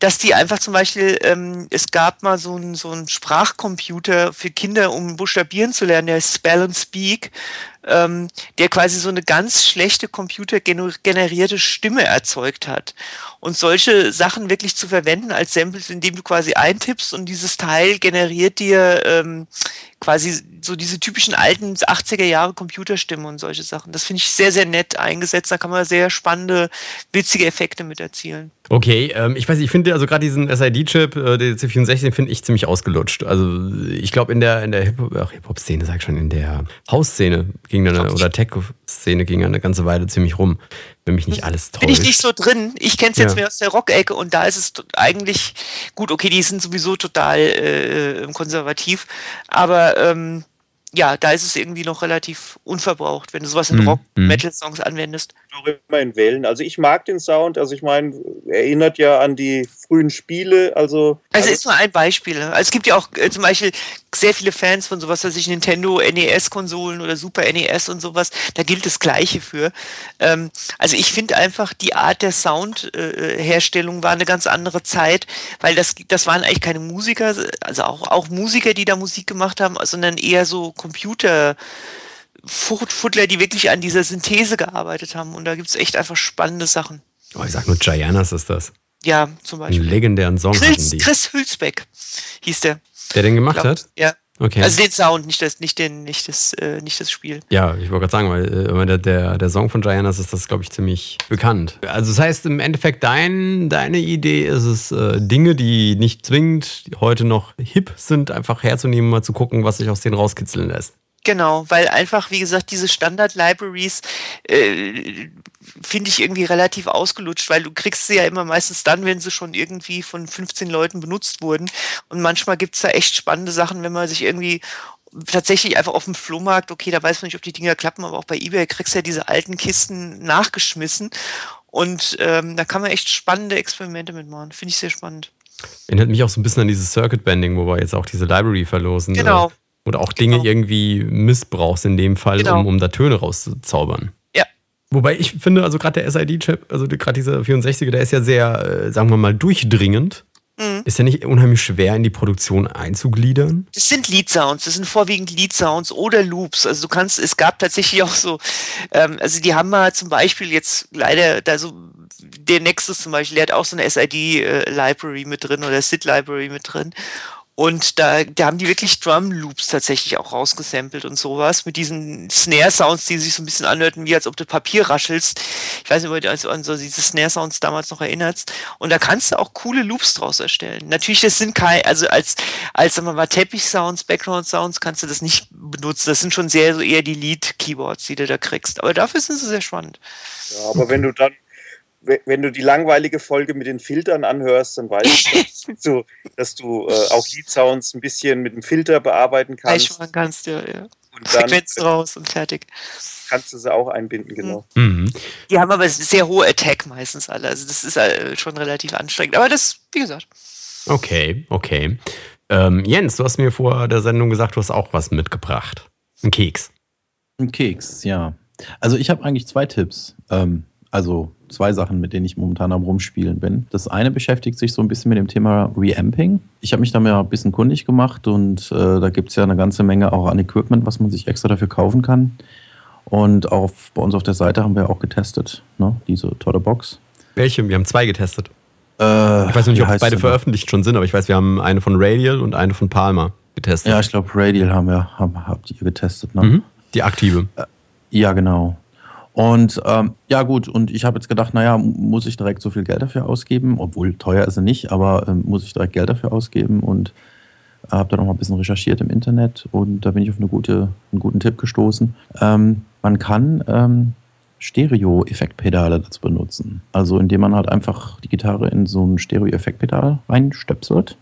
dass die einfach zum Beispiel, ähm, es gab mal so einen so Sprachcomputer für Kinder, um buchstabieren zu lernen, der Spell and Speak, ähm, der quasi so eine ganz schlechte computergenerierte Stimme erzeugt hat. Und solche Sachen wirklich zu verwenden als Samples, indem du quasi eintippst und dieses Teil generiert dir ähm, quasi so diese typischen alten 80er Jahre Computerstimmen und solche Sachen. Das finde ich sehr, sehr nett eingesetzt. Da kann man sehr spannende, witzige Effekte mit erzielen. Okay, ähm, ich weiß, ich finde also gerade diesen SID-Chip, äh, der C64, finde ich ziemlich ausgelutscht. Also ich glaube in der in der Hip-Hop-Szene, sag ich schon, in der House-Szene ging dann oder Tech-Szene ging eine ganze Weile ziemlich rum, wenn mich nicht alles täuscht. Bin ich nicht so drin. Ich kenne es jetzt ja. mehr aus der Rock-Ecke und da ist es eigentlich gut. Okay, die sind sowieso total äh, konservativ, aber ähm, ja, da ist es irgendwie noch relativ unverbraucht, wenn du sowas in mhm. Rock-Metal-Songs anwendest. Auch immer in Wellen. Also ich mag den Sound, also ich meine, erinnert ja an die frühen Spiele, also. Also, also ist nur ein Beispiel. Also es gibt ja auch äh, zum Beispiel sehr viele Fans von sowas, was ich Nintendo NES-Konsolen oder Super NES und sowas, da gilt das Gleiche für. Ähm, also ich finde einfach, die Art der Soundherstellung äh, war eine ganz andere Zeit, weil das, das waren eigentlich keine Musiker, also auch, auch Musiker, die da Musik gemacht haben, sondern eher so Computer. Fuchtler, die wirklich an dieser Synthese gearbeitet haben. Und da gibt es echt einfach spannende Sachen. Oh, ich sag nur Giannas ist das. Ja, zum Beispiel. Einen legendären Song Chris, Chris Hülsbeck hieß der. Der den gemacht glaub, hat? Ja. Okay. Also den Sound, nicht das, nicht den, nicht das, äh, nicht das Spiel. Ja, ich wollte gerade sagen, weil äh, der, der, der Song von Giannas ist das, glaube ich, ziemlich bekannt. Also das heißt im Endeffekt, dein, deine Idee ist es, äh, Dinge, die nicht zwingend heute noch hip sind, einfach herzunehmen, mal zu gucken, was sich aus denen rauskitzeln lässt. Genau, weil einfach, wie gesagt, diese Standard-Libraries äh, finde ich irgendwie relativ ausgelutscht, weil du kriegst sie ja immer meistens dann, wenn sie schon irgendwie von 15 Leuten benutzt wurden. Und manchmal gibt es da echt spannende Sachen, wenn man sich irgendwie tatsächlich einfach auf dem Flohmarkt, okay, da weiß man nicht, ob die Dinger klappen, aber auch bei eBay kriegst du ja diese alten Kisten nachgeschmissen. Und ähm, da kann man echt spannende Experimente mitmachen. Finde ich sehr spannend. Erinnert mich auch so ein bisschen an dieses Circuit Banding, wo wir jetzt auch diese Library verlosen. Genau. Oder auch Dinge Genau. irgendwie missbrauchst in dem Fall, Genau. um, um da Töne rauszuzaubern. Wobei ich finde, also gerade der SID-Chip, also gerade dieser 64er, der ist ja sehr, äh, sagen wir mal, durchdringend. Mhm. Ist ja nicht unheimlich schwer in die Produktion einzugliedern. Das sind Lead-Sounds, das sind vorwiegend Lead-Sounds oder Loops. Also du kannst, es gab tatsächlich [LAUGHS] auch so, ähm, also die haben mal zum Beispiel jetzt leider, da so, der Nexus zum Beispiel, der hat auch so eine SID-Library mit drin oder SID-Library mit drin. Und da, da haben die wirklich Drum-Loops tatsächlich auch rausgesampelt und sowas mit diesen Snare-Sounds, die sich so ein bisschen anhörten, wie als ob du Papier raschelst. Ich weiß nicht, ob du also an so diese Snare-Sounds damals noch erinnerst. Und da kannst du auch coole Loops draus erstellen. Natürlich, das sind kein, also als, als sagen wir mal Teppich-Sounds, Background-Sounds kannst du das nicht benutzen. Das sind schon sehr so eher die Lead-Keyboards, die du da kriegst. Aber dafür sind sie sehr spannend. Ja, aber wenn du dann, wenn du die langweilige Folge mit den Filtern anhörst, dann weißt du, dass [LAUGHS] du, dass du äh, auch Lead-Sounds ein bisschen mit dem Filter bearbeiten kannst. Einsparen kannst, ja, ja. Und dann Frequenzen raus und fertig. kannst du sie auch einbinden, genau. Mhm. Die haben aber sehr hohe Attack meistens alle. Also das ist äh, schon relativ anstrengend. Aber das, wie gesagt. Okay, okay. Ähm, Jens, du hast mir vor der Sendung gesagt, du hast auch was mitgebracht. Ein Keks. Ein Keks, ja. Also ich habe eigentlich zwei Tipps. Ähm, also zwei Sachen, mit denen ich momentan am Rumspielen bin. Das eine beschäftigt sich so ein bisschen mit dem Thema Reamping. Ich habe mich da mal ein bisschen kundig gemacht und äh, da gibt es ja eine ganze Menge auch an Equipment, was man sich extra dafür kaufen kann. Und auf, bei uns auf der Seite haben wir auch getestet, ne? diese tolle Box. Welche? Wir haben zwei getestet. Äh, Ich weiß noch nicht, ob beide veröffentlicht schon sind, aber ich weiß, wir haben eine von Radial und eine von Palmer getestet. Ja, ich glaube, Radial haben wir, haben, habt ihr getestet. Ne? mhm. Die aktive. Ja, genau. Und ähm, ja, gut, und ich habe jetzt gedacht, naja, muss ich direkt so viel Geld dafür ausgeben? Obwohl teuer ist sie nicht, aber ähm, muss ich direkt Geld dafür ausgeben? Und habe da noch mal ein bisschen recherchiert im Internet und da bin ich auf eine gute, einen guten Tipp gestoßen. Ähm, man kann ähm, Stereo-Effektpedale dazu benutzen. Also indem man halt einfach die Gitarre in so ein Stereo-Effektpedal reinstöpselt.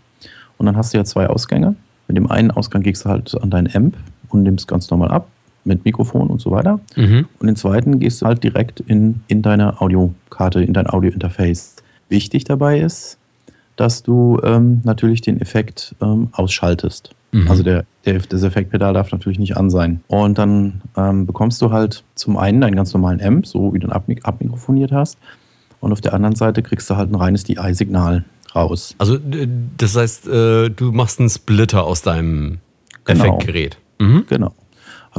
Und dann hast du ja zwei Ausgänge. Mit dem einen Ausgang gehst du halt an deinen Amp und nimmst ganz normal ab mit Mikrofon und so weiter. Mhm. Und den zweiten gehst du halt direkt in, in deine Audiokarte, in dein Audiointerface. Wichtig dabei ist, dass du ähm, natürlich den Effekt ähm, ausschaltest. Mhm. Also der, der, das Effektpedal darf natürlich nicht an sein. Und dann ähm, bekommst du halt zum einen einen ganz normalen Amp, so wie du ihn abmik abmikrofoniert hast. Und auf der anderen Seite kriegst du halt ein reines DI-Signal raus. Also, das heißt, äh, du machst einen Splitter aus deinem Genau. Effektgerät. Mhm. Genau.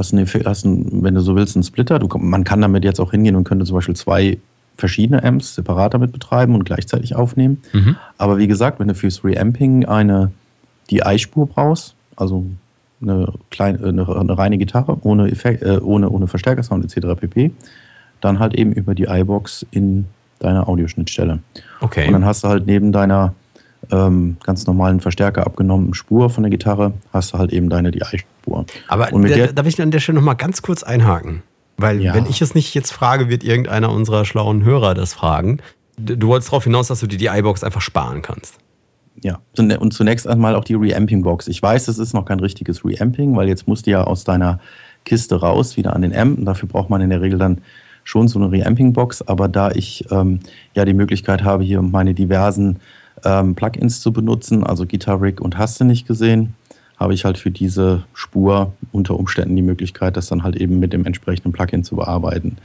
Hast einen, hast einen, wenn du so willst, einen Splitter. Du, man kann damit jetzt auch hingehen und könnte zum Beispiel zwei verschiedene Amps separat damit betreiben und gleichzeitig aufnehmen. Mhm. Aber wie gesagt, wenn du fürs Reamping eine DI-Spur brauchst, also eine, kleine, eine, eine reine Gitarre ohne, Effekt, äh, ohne, ohne Verstärkersound etc. pp., dann halt eben über die iBox in deiner Audioschnittstelle. Okay. Und dann hast du halt neben deiner ähm, ganz normalen Verstärker abgenommenen Spur von der Gitarre, hast du halt eben deine DI-Spur. Aber Und mit da, der- darf ich an der Stelle noch mal ganz kurz einhaken? Weil, Ja. wenn ich es nicht jetzt frage, wird irgendeiner unserer schlauen Hörer das fragen. Du wolltest darauf hinaus, dass du die iBox einfach sparen kannst. Ja, Zune- und zunächst einmal auch die Reamping-Box. Ich weiß, es ist noch kein richtiges Reamping, weil jetzt musst du ja aus deiner Kiste raus, wieder an den Amp. Und dafür braucht man in der Regel dann schon so eine Reamping-Box. Aber da ich ähm, ja die Möglichkeit habe, hier meine diversen ähm, Plugins zu benutzen, also Guitar Rig und hast du nicht gesehen, habe ich halt für diese Spur unter Umständen die Möglichkeit, das dann halt eben mit dem entsprechenden Plugin zu bearbeiten.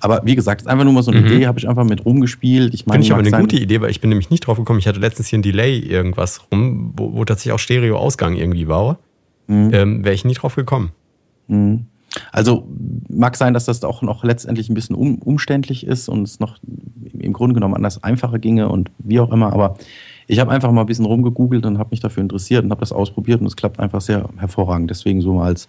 Aber wie gesagt, ist einfach nur mal so eine Mhm. Idee, habe ich einfach mit rumgespielt. Ich meine, Finde ich aber eine gute Idee, weil ich bin nämlich nicht drauf gekommen. Ich hatte letztens hier ein Delay irgendwas rum, wo, wo tatsächlich auch Stereo-Ausgang irgendwie war. Mhm. Ähm, Wäre ich nie drauf gekommen. Mhm. Also mag sein, dass das auch noch letztendlich ein bisschen um, umständlich ist und es noch im Grunde genommen anders einfacher ginge und wie auch immer, aber ich habe einfach mal ein bisschen rumgegoogelt und habe mich dafür interessiert und habe das ausprobiert und es klappt einfach sehr hervorragend. Deswegen so mal als,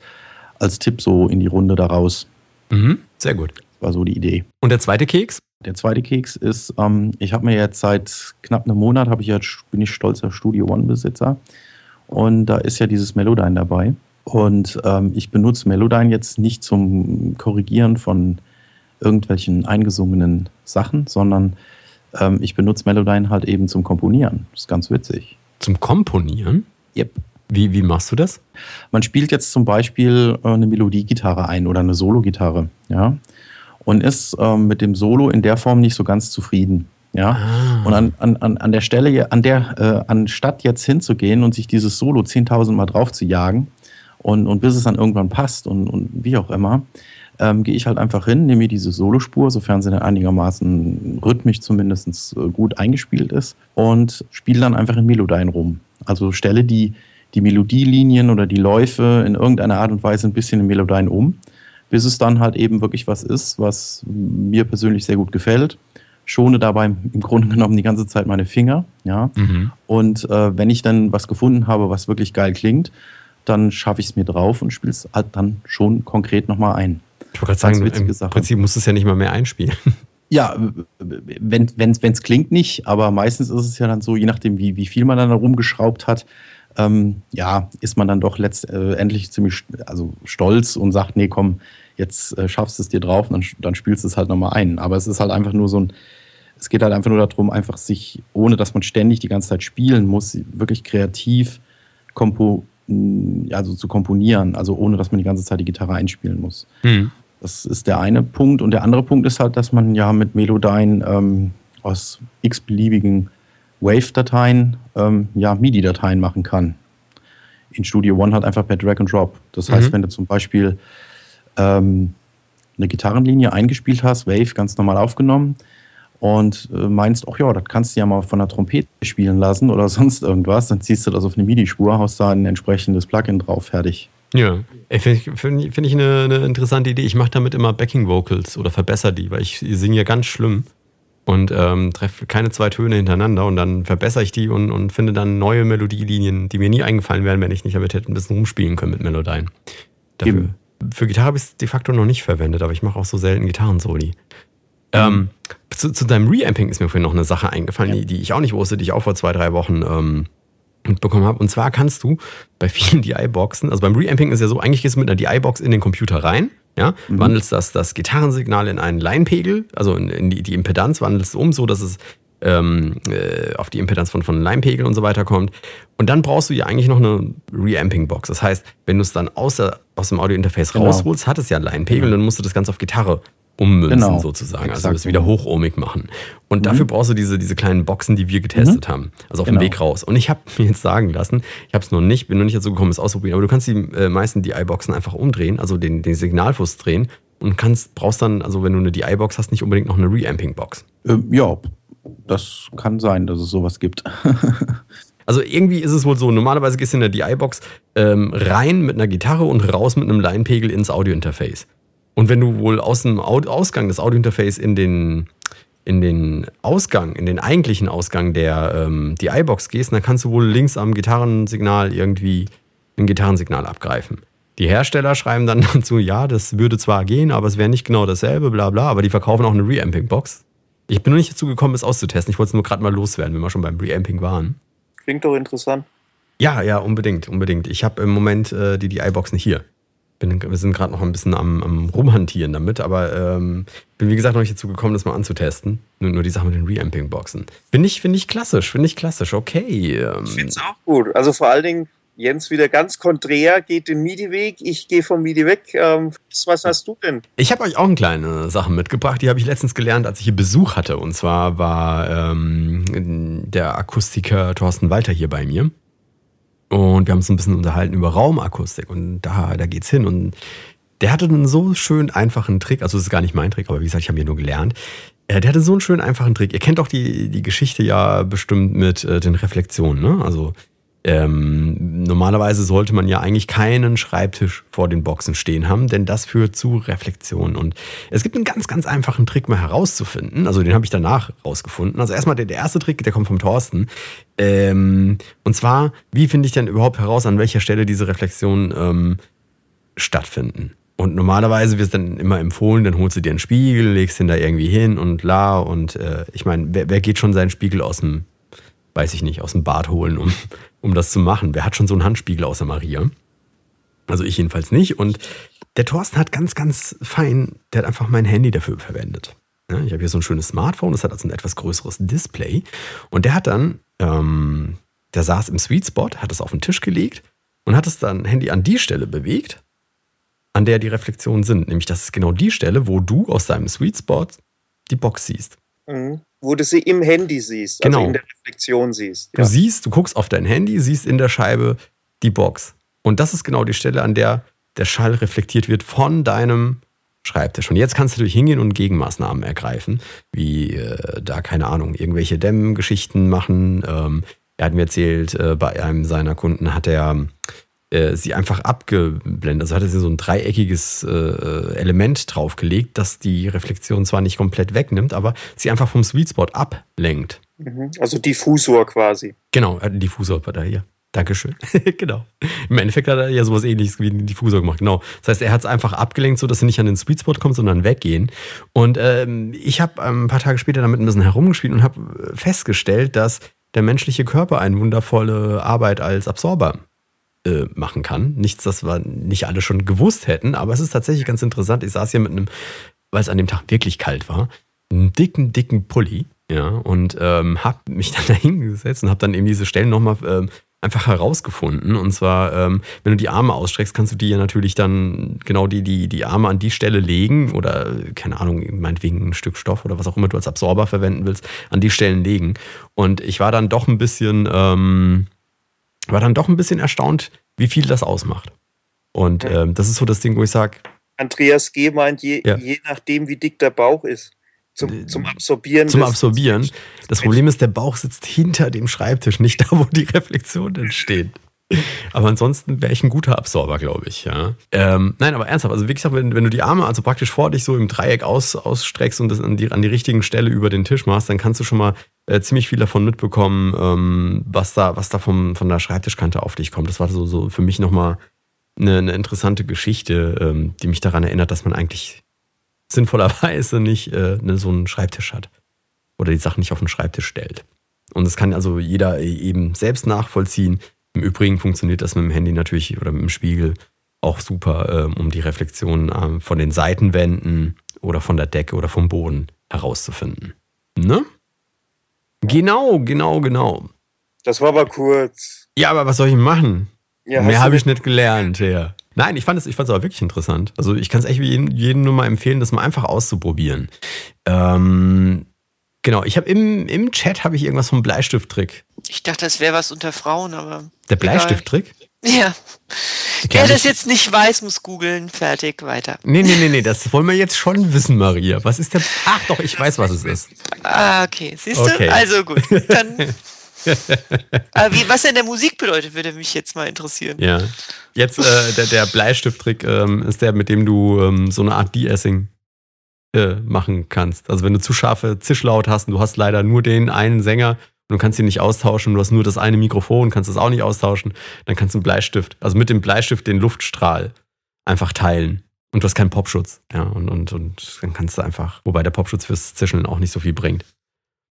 als Tipp so in die Runde daraus. Mhm, sehr gut. Das war so die Idee. Und der zweite Keks? Der zweite Keks ist, ähm, ich habe mir jetzt seit knapp einem Monat, ich jetzt, bin ich stolzer Studio One-Besitzer. Und da ist ja dieses Melodyne dabei. Und ähm, ich benutze Melodyne jetzt nicht zum Korrigieren von irgendwelchen eingesungenen Sachen, sondern ähm, ich benutze Melodyne halt eben zum Komponieren. Das ist ganz witzig. Zum Komponieren? Yep. Wie, wie machst du das? Man spielt jetzt zum Beispiel äh, eine Melodiegitarre ein oder eine Solo-Gitarre, ja, und ist ähm, mit dem Solo in der Form nicht so ganz zufrieden. Ja, ah. und an, an, an der Stelle, an der, äh, anstatt jetzt hinzugehen und sich dieses Solo 10.000 Mal drauf zu jagen und, und bis es dann irgendwann passt und, und wie auch immer, ähm, gehe ich halt einfach hin, nehme mir diese Solospur, sofern sie dann einigermaßen rhythmisch zumindest äh, gut eingespielt ist und spiele dann einfach in Melodyne rum. Also stelle die, die Melodielinien oder die Läufe in irgendeiner Art und Weise ein bisschen in Melodyne um, bis es dann halt eben wirklich was ist, was mir persönlich sehr gut gefällt. Schone dabei im Grunde genommen die ganze Zeit meine Finger. Ja? Mhm. Und äh, wenn ich dann was gefunden habe, was wirklich geil klingt, dann schaffe ich es mir drauf und spiele es halt dann schon konkret nochmal ein. Ich wollte gerade sagen, im Sache. Prinzip musst du es ja nicht mal mehr einspielen. [LAUGHS] Ja, wenn es wenn, klingt nicht, aber meistens ist es ja dann so, je nachdem, wie, wie viel man dann da rumgeschraubt hat, ähm, ja, ist man dann doch letztendlich äh, ziemlich also stolz und sagt, nee, komm, jetzt äh, schaffst du es dir drauf und dann, dann spielst du es halt nochmal ein. Aber es ist halt einfach nur so ein, es geht halt einfach nur darum, einfach sich, ohne dass man ständig die ganze Zeit spielen muss, wirklich kreativ kompo, also zu komponieren, also ohne dass man die ganze Zeit die Gitarre einspielen muss. Mhm. Das ist der eine Punkt. Und der andere Punkt ist halt, dass man ja mit Melodyne ähm, aus x-beliebigen Wave-Dateien ähm, ja, MIDI-Dateien machen kann. In Studio One halt einfach per Drag and Drop. Das heißt, mhm. wenn du zum Beispiel ähm, eine Gitarrenlinie eingespielt hast, Wave ganz normal aufgenommen, und äh, meinst, ach ja, das kannst du ja mal von der Trompete spielen lassen oder [LAUGHS] sonst irgendwas, dann ziehst du das auf eine MIDI-Spur, haust da ein entsprechendes Plugin drauf, fertig. Ja, finde ich, find, find ich eine, eine, interessante Idee. Ich mache damit immer Backing Vocals oder verbessere die, weil ich singe ja ganz schlimm und ähm, treffe keine zwei Töne hintereinander und dann verbessere ich die und, und finde dann neue Melodielinien, die mir nie eingefallen wären, wenn ich nicht damit hätte ein bisschen rumspielen können mit Melodien. Dafür, für Gitarre habe ich es de facto noch nicht verwendet, aber ich mache auch so selten Gitarrensoli. Ähm, zu, zu, deinem Reamping ist mir vorhin noch eine Sache eingefallen, ja. die, die, ich auch nicht wusste, die ich auch vor zwei, drei Wochen ähm, mitbekommen habe. Und zwar kannst du bei vielen [LAUGHS] DI-Boxen, also beim Reamping ist ja so, eigentlich gehst du mit einer DI-Box in den Computer rein, ja, mhm. wandelst das, das Gitarrensignal in einen Line-Pegel, also in, in die, die, Impedanz wandelst du um, so dass es ähm, äh, auf die Impedanz von, von Line-Pegel und so weiter kommt. Und dann brauchst du ja eigentlich noch eine Reamping-Box. Das heißt, wenn du es dann aus, der, aus dem Audio-Interface genau. rausholst, hat es ja Line-Pegel, genau. dann musst du das Ganze auf Gitarre ummünzen genau. sozusagen, also Exakt. also das wieder hochohmig machen. Und mhm. dafür brauchst du diese, diese kleinen Boxen, die wir getestet mhm. haben, also auf genau. dem Weg raus. Und ich habe mir jetzt sagen lassen, ich habe es noch nicht, bin noch nicht dazu gekommen, es auszuprobieren, aber du kannst die äh, meisten DI-Boxen einfach umdrehen, also den, den Signalfuß drehen und kannst, brauchst dann, also wenn du eine DI-Box hast, nicht unbedingt noch eine Reamping-Box. Ähm, ja, das kann sein, dass es sowas gibt. [LAUGHS] Also irgendwie ist es wohl so, normalerweise gehst du in der DI-Box ähm, rein mit einer Gitarre und raus mit einem Line-Pegel ins Audio-Interface. Und wenn du wohl aus dem Ausgang des Audiointerface in den, in den Ausgang, in den eigentlichen Ausgang der ähm, DI-Box gehst, dann kannst du wohl links am Gitarrensignal irgendwie ein Gitarrensignal abgreifen. Die Hersteller schreiben dann [LAUGHS] dazu, ja, das würde zwar gehen, aber es wäre nicht genau dasselbe, bla bla, aber die verkaufen auch eine Reamping-Box. Ich bin noch nicht dazu gekommen, es auszutesten. Ich wollte es nur gerade mal loswerden, wenn wir schon beim Reamping waren. Klingt doch interessant. Ja, ja, unbedingt, unbedingt. Ich habe im Moment äh, die DI-Box nicht hier bin, wir sind gerade noch ein bisschen am, am Rumhantieren damit, aber ähm, bin wie gesagt noch nicht dazu gekommen, das mal anzutesten. Nur, nur die Sache mit den Reamping-Boxen. Finde ich, find ich klassisch, finde ich klassisch, okay. Ähm. Ich finde es auch gut. Also vor allen Dingen, Jens wieder ganz konträr, geht den MIDI-Weg, ich gehe vom MIDI weg. Ähm, was hast du denn? Ich habe euch auch eine kleine Sache mitgebracht, die habe ich letztens gelernt, als ich hier Besuch hatte. Und zwar war ähm, der Akustiker Thorsten Walter hier bei mir. Und wir haben uns ein bisschen unterhalten über Raumakustik und da, da geht's hin. Und der hatte einen so schön einfachen Trick, also das ist gar nicht mein Trick, aber wie gesagt, ich habe ihn nur gelernt. Äh, der hatte so einen schönen einfachen Trick. Ihr kennt doch die, die Geschichte ja bestimmt mit äh, den Reflexionen, ne? Also Ähm, normalerweise sollte man ja eigentlich keinen Schreibtisch vor den Boxen stehen haben, denn das führt zu Reflexion. Und es gibt einen ganz, ganz einfachen Trick mal herauszufinden. Also den habe ich danach rausgefunden. Also erstmal der, der erste Trick, der kommt vom Thorsten. Ähm, und zwar, wie finde ich denn überhaupt heraus, an welcher Stelle diese Reflexionen ähm, stattfinden? Und normalerweise wird es dann immer empfohlen, dann holst du dir einen Spiegel, legst ihn da irgendwie hin und la. Und äh, ich meine, wer, wer geht schon seinen Spiegel aus dem, weiß ich nicht, aus dem Bad holen, um um das zu machen. Wer hat schon so einen Handspiegel außer Maria? Also ich jedenfalls nicht. Und der Thorsten hat ganz, ganz fein, der hat einfach mein Handy dafür verwendet. Ich habe hier so ein schönes Smartphone, das hat also ein etwas größeres Display. Und der hat dann, ähm, der saß im Sweet Spot, hat es auf den Tisch gelegt und hat es dann Handy an die Stelle bewegt, an der die Reflexionen sind. Nämlich das ist genau die Stelle, wo du aus deinem Sweet Spot die Box siehst. Mhm wo du sie im Handy siehst, genau. also in der Reflexion siehst. Ja. Du siehst, du guckst auf dein Handy, siehst in der Scheibe die Box. Und das ist genau die Stelle, an der der Schall reflektiert wird von deinem Schreibtisch. Und jetzt kannst du natürlich hingehen und Gegenmaßnahmen ergreifen, wie äh, da, keine Ahnung, irgendwelche Dämmgeschichten machen. Ähm, er hat mir erzählt, äh, bei einem seiner Kunden hat er äh, sie einfach abgeblendet. Also hatte sie so ein dreieckiges äh, Element draufgelegt, das die Reflexion zwar nicht komplett wegnimmt, aber sie einfach vom Sweet Spot ablenkt. Mhm. Also Diffusor quasi. Genau, äh, Diffusor war da hier. Dankeschön. [LAUGHS] genau. Im Endeffekt hat er ja sowas ähnliches wie einen Diffusor gemacht. Genau. Das heißt, er hat es einfach abgelenkt, sodass sie nicht an den Sweet Spot kommt, sondern weggehen. Und ähm, ich habe ähm, ein paar Tage später damit ein bisschen herumgespielt und habe festgestellt, dass der menschliche Körper eine wundervolle Arbeit als Absorber äh, machen kann. Nichts, das wir nicht alle schon gewusst hätten, aber es ist tatsächlich ganz interessant. Ich saß hier mit einem, weil es an dem Tag wirklich kalt war, einen dicken, dicken Pulli, ja, und ähm, habe mich [LAUGHS] dann da hingesetzt und habe dann eben diese Stellen nochmal ähm, einfach herausgefunden. Und zwar, ähm, wenn du die Arme ausstreckst, kannst du dir natürlich dann genau die, die, die Arme an die Stelle legen oder, keine Ahnung, meinetwegen ein Stück Stoff oder was auch immer du als Absorber verwenden willst, an die Stellen legen. Und ich war dann doch ein bisschen, ähm, war dann doch ein bisschen erstaunt, wie viel das ausmacht. Und ähm, das ist so das Ding, wo ich sage. Andreas G. meint, je, ja. je nachdem, wie dick der Bauch ist. Zum, zum Absorbieren. Zum Absorbieren. Das Problem ist, der Bauch sitzt hinter dem Schreibtisch, nicht da, wo die Reflexion entsteht. Aber ansonsten wäre ich ein guter Absorber, glaube ich. Ja. Ähm, nein, aber ernsthaft, also wirklich, wenn, wenn, du die Arme also praktisch vor dich so im Dreieck aus, ausstreckst und das an die, an die richtigen Stelle über den Tisch machst, dann kannst du schon mal äh, ziemlich viel davon mitbekommen, ähm, was da, was da vom, von der Schreibtischkante auf dich kommt. Das war so, so für mich nochmal eine, eine interessante Geschichte, ähm, die mich daran erinnert, dass man eigentlich sinnvollerweise nicht äh, ne, so einen Schreibtisch hat oder die Sachen nicht auf den Schreibtisch stellt. Und das kann also jeder eben selbst nachvollziehen. Im Übrigen funktioniert das mit dem Handy natürlich oder mit dem Spiegel auch super, ähm, um die Reflexion ähm, von den Seitenwänden oder von der Decke oder vom Boden herauszufinden. Ne? Genau, genau, genau. Das war aber kurz. Ja, aber was soll ich machen? Ja, Mehr habe ich nicht gelernt, ja. Nein, ich fand es ich aber wirklich interessant. Also ich kann es echt jedem, jedem nur mal empfehlen, das mal einfach auszuprobieren. Ähm, genau, ich habe im, im Chat habe ich irgendwas vom Bleistifttrick ich dachte, das wäre was unter Frauen, aber. Der Bleistifttrick? Ja. Wer das jetzt nicht weiß, muss googeln. Fertig, weiter. Nee, nee, nee, nee, das wollen wir jetzt schon wissen, Maria. Was ist der. Ach doch, ich weiß, was es ist. Ah, okay. Siehst du? Okay. Also gut. Dann. [LAUGHS] Aber wie, was denn der Musik bedeutet, würde mich jetzt mal interessieren. Ja. Jetzt, äh, der, der Bleistifttrick ähm, ist der, mit dem du ähm, so eine Art De-Essing äh, machen kannst. Also wenn du zu scharfe Zischlaut hast und du hast leider nur den einen Sänger, und du kannst ihn nicht austauschen, du hast nur das eine Mikrofon, kannst das auch nicht austauschen, dann kannst du einen Bleistift, also mit dem Bleistift den Luftstrahl einfach teilen. Und du hast keinen Popschutz. Ja, und, und, und dann kannst du einfach, wobei der Popschutz fürs Zischeln auch nicht so viel bringt.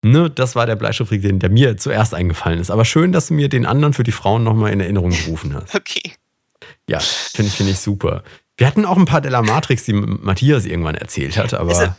Ne, das war der Bleistifttrick, den, der mir zuerst eingefallen ist. Aber schön, dass du mir den anderen für die Frauen nochmal in Erinnerung gerufen hast. [LAUGHS] Okay. Ja, finde find ich super. Wir hatten auch ein paar Della Matrix, die Matthias irgendwann erzählt hat, aber. Also,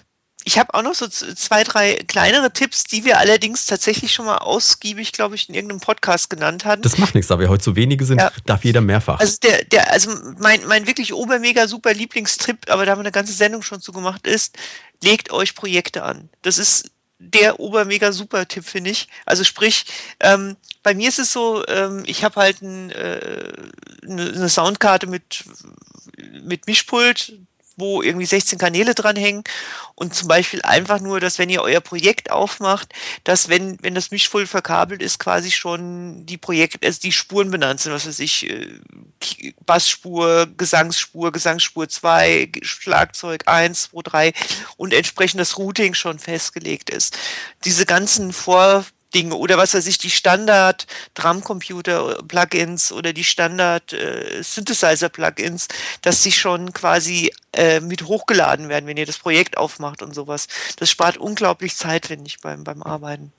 ich habe auch noch so zwei, drei kleinere Tipps, die wir allerdings tatsächlich schon mal ausgiebig, glaube ich, in irgendeinem Podcast genannt hatten. Das macht nichts, da wir heute so wenige sind, ja. darf jeder mehrfach. Also der, der, also mein, mein wirklich obermega super Lieblingstrip, aber da haben wir eine ganze Sendung schon zu gemacht, ist, legt euch Projekte an. Das ist der obermega super Tipp, finde ich. Also sprich, ähm, bei mir ist es so, ähm, ich habe halt ein, äh, eine Soundkarte mit, mit Mischpult, wo irgendwie 16 Kanäle dranhängen und zum Beispiel einfach nur, dass wenn ihr euer Projekt aufmacht, dass wenn, wenn das Mischpult verkabelt ist, quasi schon die Projekt, also die Spuren benannt sind, was weiß ich, äh, Bassspur, Gesangsspur, Gesangsspur 2, Schlagzeug 1, 2, 3 und entsprechend das Routing schon festgelegt ist. Diese ganzen Vor Dinge oder was weiß ich, die Standard Drumcomputer Plugins oder die Standard äh, Synthesizer Plugins, dass sie schon quasi äh, mit hochgeladen werden, wenn ihr das Projekt aufmacht und sowas. Das spart unglaublich Zeit, finde ich, beim, beim Arbeiten.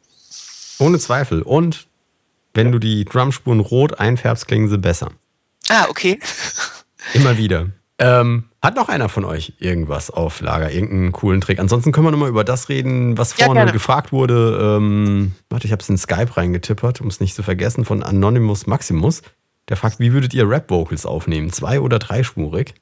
Ohne Zweifel. Und wenn du die Drumspuren rot einfärbst, klingen sie besser. Ah, okay. Immer wieder. Ähm, hat noch einer von euch irgendwas auf Lager, irgendeinen coolen Trick? Ansonsten können wir nochmal über das reden, was vorne ja, gefragt wurde. Ähm, warte, ich habe es in Skype reingetippert, um es nicht zu vergessen, von Anonymous Maximus. Der fragt, wie würdet ihr Rap-Vocals aufnehmen? Zwei- oder dreispurig?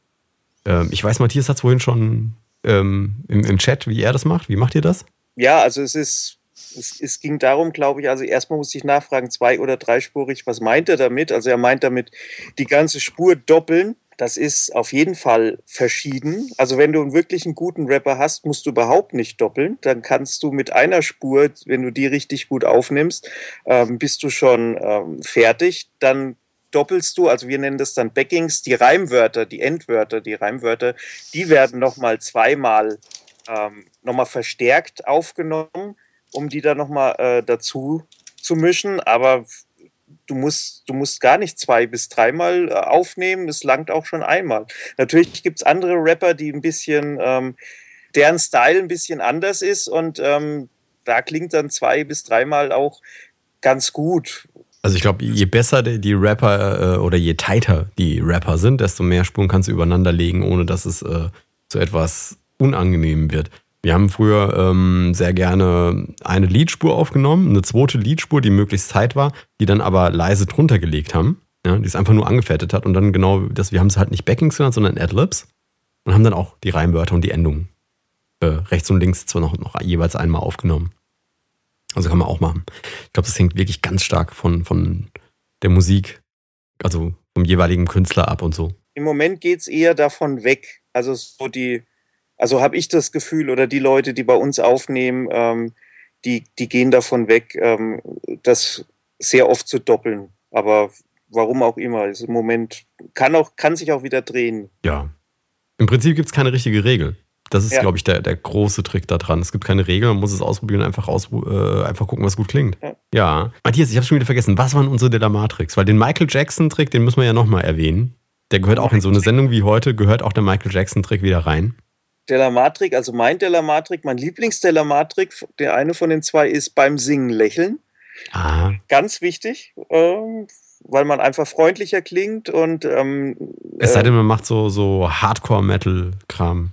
Ähm, ich weiß, Matthias hat es vorhin schon ähm, im, im Chat, wie er das macht. Wie macht ihr das? Ja, also es ist es, es, ging darum, glaube ich, also erstmal musste ich nachfragen, zwei- oder dreispurig, was meint er damit? Also er meint damit die ganze Spur doppeln das ist auf jeden Fall verschieden. Also wenn du wirklich einen guten Rapper hast, musst du überhaupt nicht doppeln. Dann kannst du mit einer Spur, wenn du die richtig gut aufnimmst, ähm, bist du schon ähm, fertig. Dann doppelst du, also wir nennen das dann Backings, die Reimwörter, die Endwörter, die Reimwörter, die werden nochmal zweimal ähm, nochmal verstärkt aufgenommen, um die dann nochmal äh, dazu zu mischen. Aber du musst, du musst gar nicht zwei bis dreimal äh, aufnehmen, es langt auch schon einmal. Natürlich gibt es andere Rapper, die ein bisschen, ähm, deren Style ein bisschen anders ist und ähm, da klingt dann zwei bis dreimal auch ganz gut. Also ich glaube, je besser die Rapper äh, oder je tighter die Rapper sind, desto mehr Spuren kannst du übereinander legen, ohne dass es äh, zu etwas unangenehm wird. Wir haben früher ähm, sehr gerne eine Leadspur aufgenommen, eine zweite Leadspur, die möglichst zeit war, die dann aber leise drunter gelegt haben, ja, die es einfach nur angefettet hat und dann genau das, wir haben es halt nicht Backings genannt, sondern Adlibs und haben dann auch die Reimwörter und die Endungen äh, rechts und links zwar noch, noch jeweils einmal aufgenommen. Also kann man auch machen. Ich glaube, das hängt wirklich ganz stark von, von der Musik, also vom jeweiligen Künstler ab und so. Im Moment geht es eher davon weg. Also so die, also habe ich das Gefühl, oder die Leute, die bei uns aufnehmen, ähm, die, die gehen davon weg, ähm, das sehr oft zu doppeln. Aber warum auch immer. Also Im Moment kann, auch, kann sich auch wieder drehen. Ja. Im Prinzip gibt es keine richtige Regel. Das ist, ja. glaube ich, der, der große Trick daran. Es gibt keine Regel, man muss es ausprobieren und einfach, aus, äh, einfach gucken, was gut klingt. Ja. ja. Matthias, ich habe schon wieder vergessen, was waren unsere Delamar-Tricks? Weil den Michael Jackson-Trick, den müssen wir ja nochmal erwähnen. Der gehört auch in so eine Sendung wie heute, gehört auch der Michael Jackson-Trick wieder rein. Delamatrik, also mein Delamatrik, mein Lieblingsdelamatrik, der eine von den zwei ist beim Singen lächeln. Aha. Ganz wichtig, ähm, weil man einfach freundlicher klingt und. Ähm, es sei denn, man macht so, so Hardcore-Metal-Kram.